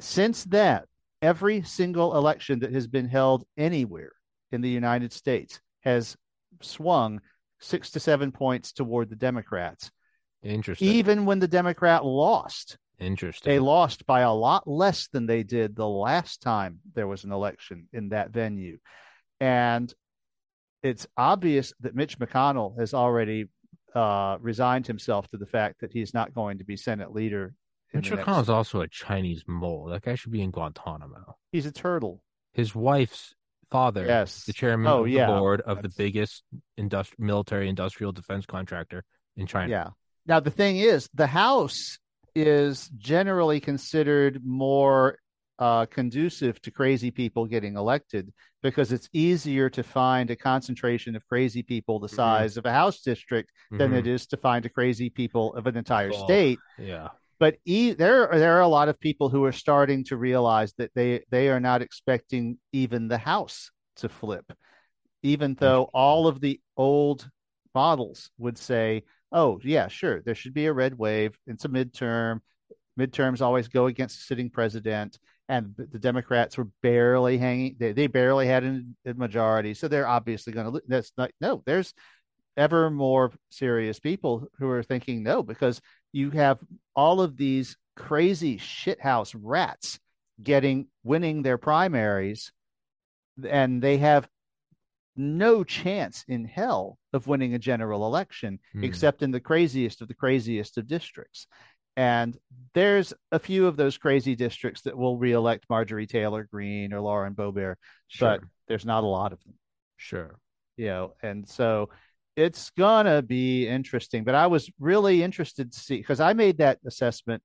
since that, every single election that has been held anywhere in the United States has swung six to seven points toward the Democrats. Interesting. Even when the Democrat lost, Interesting. they lost by a lot less than they did the last time there was an election in that venue. And it's obvious that Mitch McConnell has already uh, resigned himself to the fact that he's not going to be Senate leader. Mitch the next- McConnell's also a Chinese mole. That guy should be in Guantanamo. He's a turtle. His wife's father, Yes. the chairman Oh, of the board of the biggest industri- military industrial defense contractor in China. Yeah. Now the thing is, the House is generally considered more uh, conducive to crazy people getting elected because it's easier to find a concentration of crazy people the size of a House district than Mhm. it is to find a crazy people of an entire Oh. state. Yeah. But e- there, are, there are a lot of people who are starting to realize that they they are not expecting even the House to flip, even though all of the old models would say, "Oh, yeah, sure, there should be a red wave. It's a midterm. Midterms always go against the sitting president." And the Democrats were barely hanging; they, they barely had a majority, so they're obviously going to. That's not no. There's ever more serious people who are thinking no because you have all of these crazy shithouse rats getting winning their primaries and they have no chance in hell of winning a general election Hmm. except in the craziest of the craziest of districts and there's a few of those crazy districts that will reelect Marjorie Taylor Greene or Lauren Boebert, Sure. but there's not a lot of them sure. you know, and so it's gonna be interesting. But I was really interested to see because I made that assessment.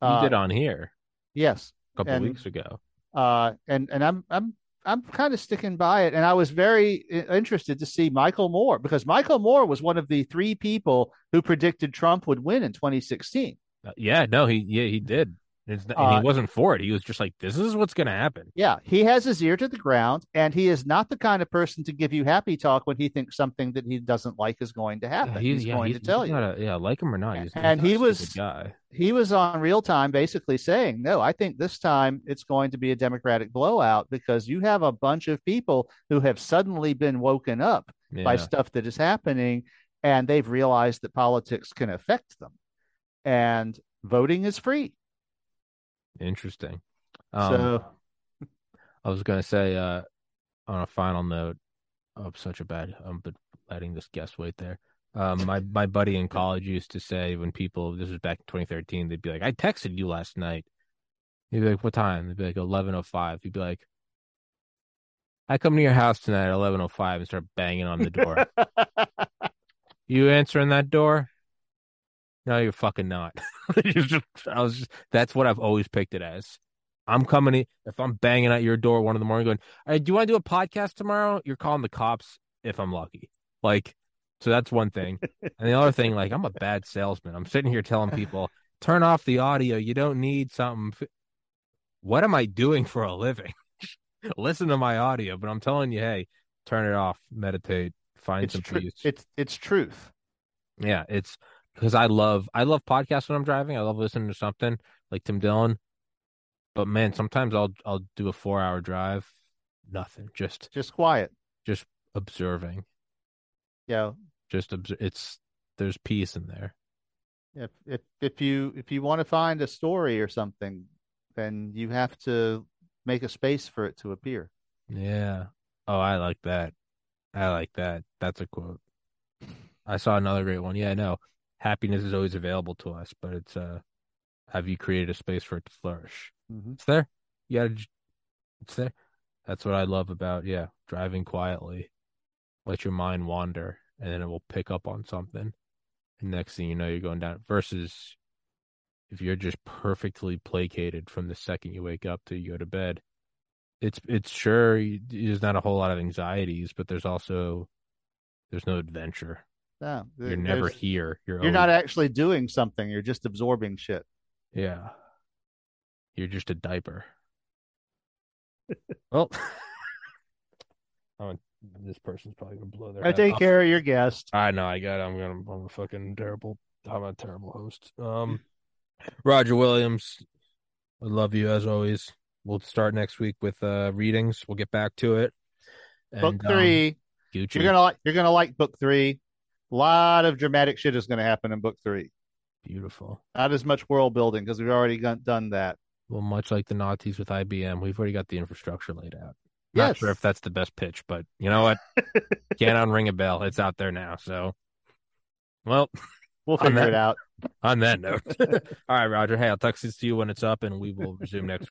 You uh, did on here yes, a couple and- weeks ago. uh, and and I'm I'm I'm kind of sticking by it, and I was very interested to see Michael Moore because Michael Moore was one of the three people who predicted Trump would win in 2016. Uh, yeah, no, he yeah, he did. It's, and Uh, he wasn't for it. He was just like, "This is what's going to happen." Yeah, he has his ear to the ground, and he is not the kind of person to give you happy talk when he thinks something that he doesn't like is going to happen. Yeah, he's, yeah, going to tell you. Not a, yeah, like him or not. He's, he's And not he was- guy. he was on real time basically saying, no, I think this time it's going to be a Democratic blowout because you have a bunch of people who have suddenly been woken up by stuff that is happening and they've realized that politics can affect them. And voting is free. Interesting. Um, so, I was going to say, uh, on a final note, I'm such a bad, I'm but letting this guest wait there. Um, my my buddy in college used to say when people, this was back in 2013, they'd be like, "I texted you last night." He'd be like, "What time?" They'd be like, "11:05." He'd be like, "I come to your house tonight at 11:05 and start banging on the door. you answering that door?" No, you're fucking not. Just- I was just, that's what I've always picked it as. I'm coming in, if I'm banging at your door one in the morning going, hey, do you want to do a podcast tomorrow? You're calling the cops if I'm lucky. Like, so that's one thing. and the other thing, like, I'm a bad salesman. I'm sitting here telling people, turn off the audio. You don't need something. What am I doing for a living? Listen to my audio, but I'm telling you, hey, turn it off, meditate, find It's some tru- peace. it's it's truth. Yeah, it's because I love I love podcasts when I'm driving. I love listening to something like Tim Dillon. But man, sometimes I'll I'll do a four hour drive, nothing, just Just quiet. just observing, Yeah. just obs- It's there's peace in there. If if if you if you want to find a story or something, then you have to make a space for it to appear. Yeah. Oh, I like that. I like that. That's a quote. I saw another great one. Yeah, I know. Happiness is always available to us, but it's uh, have you created a space for it to flourish? Mm-hmm. It's there. You gotta, it's there. That's what I love about, yeah, driving quietly. Let your mind wander and then it will pick up on something. And next thing you know, you're going down versus if you're just perfectly placated from the second you wake up till you go to bed. It's, it's sure there's not a whole lot of anxieties, but there's also, there's no adventure. Yeah, You're never here. You're, You're not actually doing something. You're just absorbing shit. Yeah. You're just a diaper. well, oh, this person's probably gonna blow their I head take off. care of your guest. I know. I got. I'm gonna. I'm a fucking terrible. I'm a terrible host. Um, Roger Williams. I love you as always. We'll start next week with uh readings. We'll get back to it. Book And, um, three. Gucci. You're gonna like. You're gonna like book three. A lot of dramatic shit is gonna happen in book three. Beautiful. Not as much world building because we've already got, done that. Well, much like the Nazis with IBM, we've already got the infrastructure laid out. Not Yes. sure if that's the best pitch, but you know what? Can't unring a bell. It's out there now. So, well, We'll figure that- it out. on that note, all right, Roger. Hey, I'll text this to you when it's up, and we will resume next week.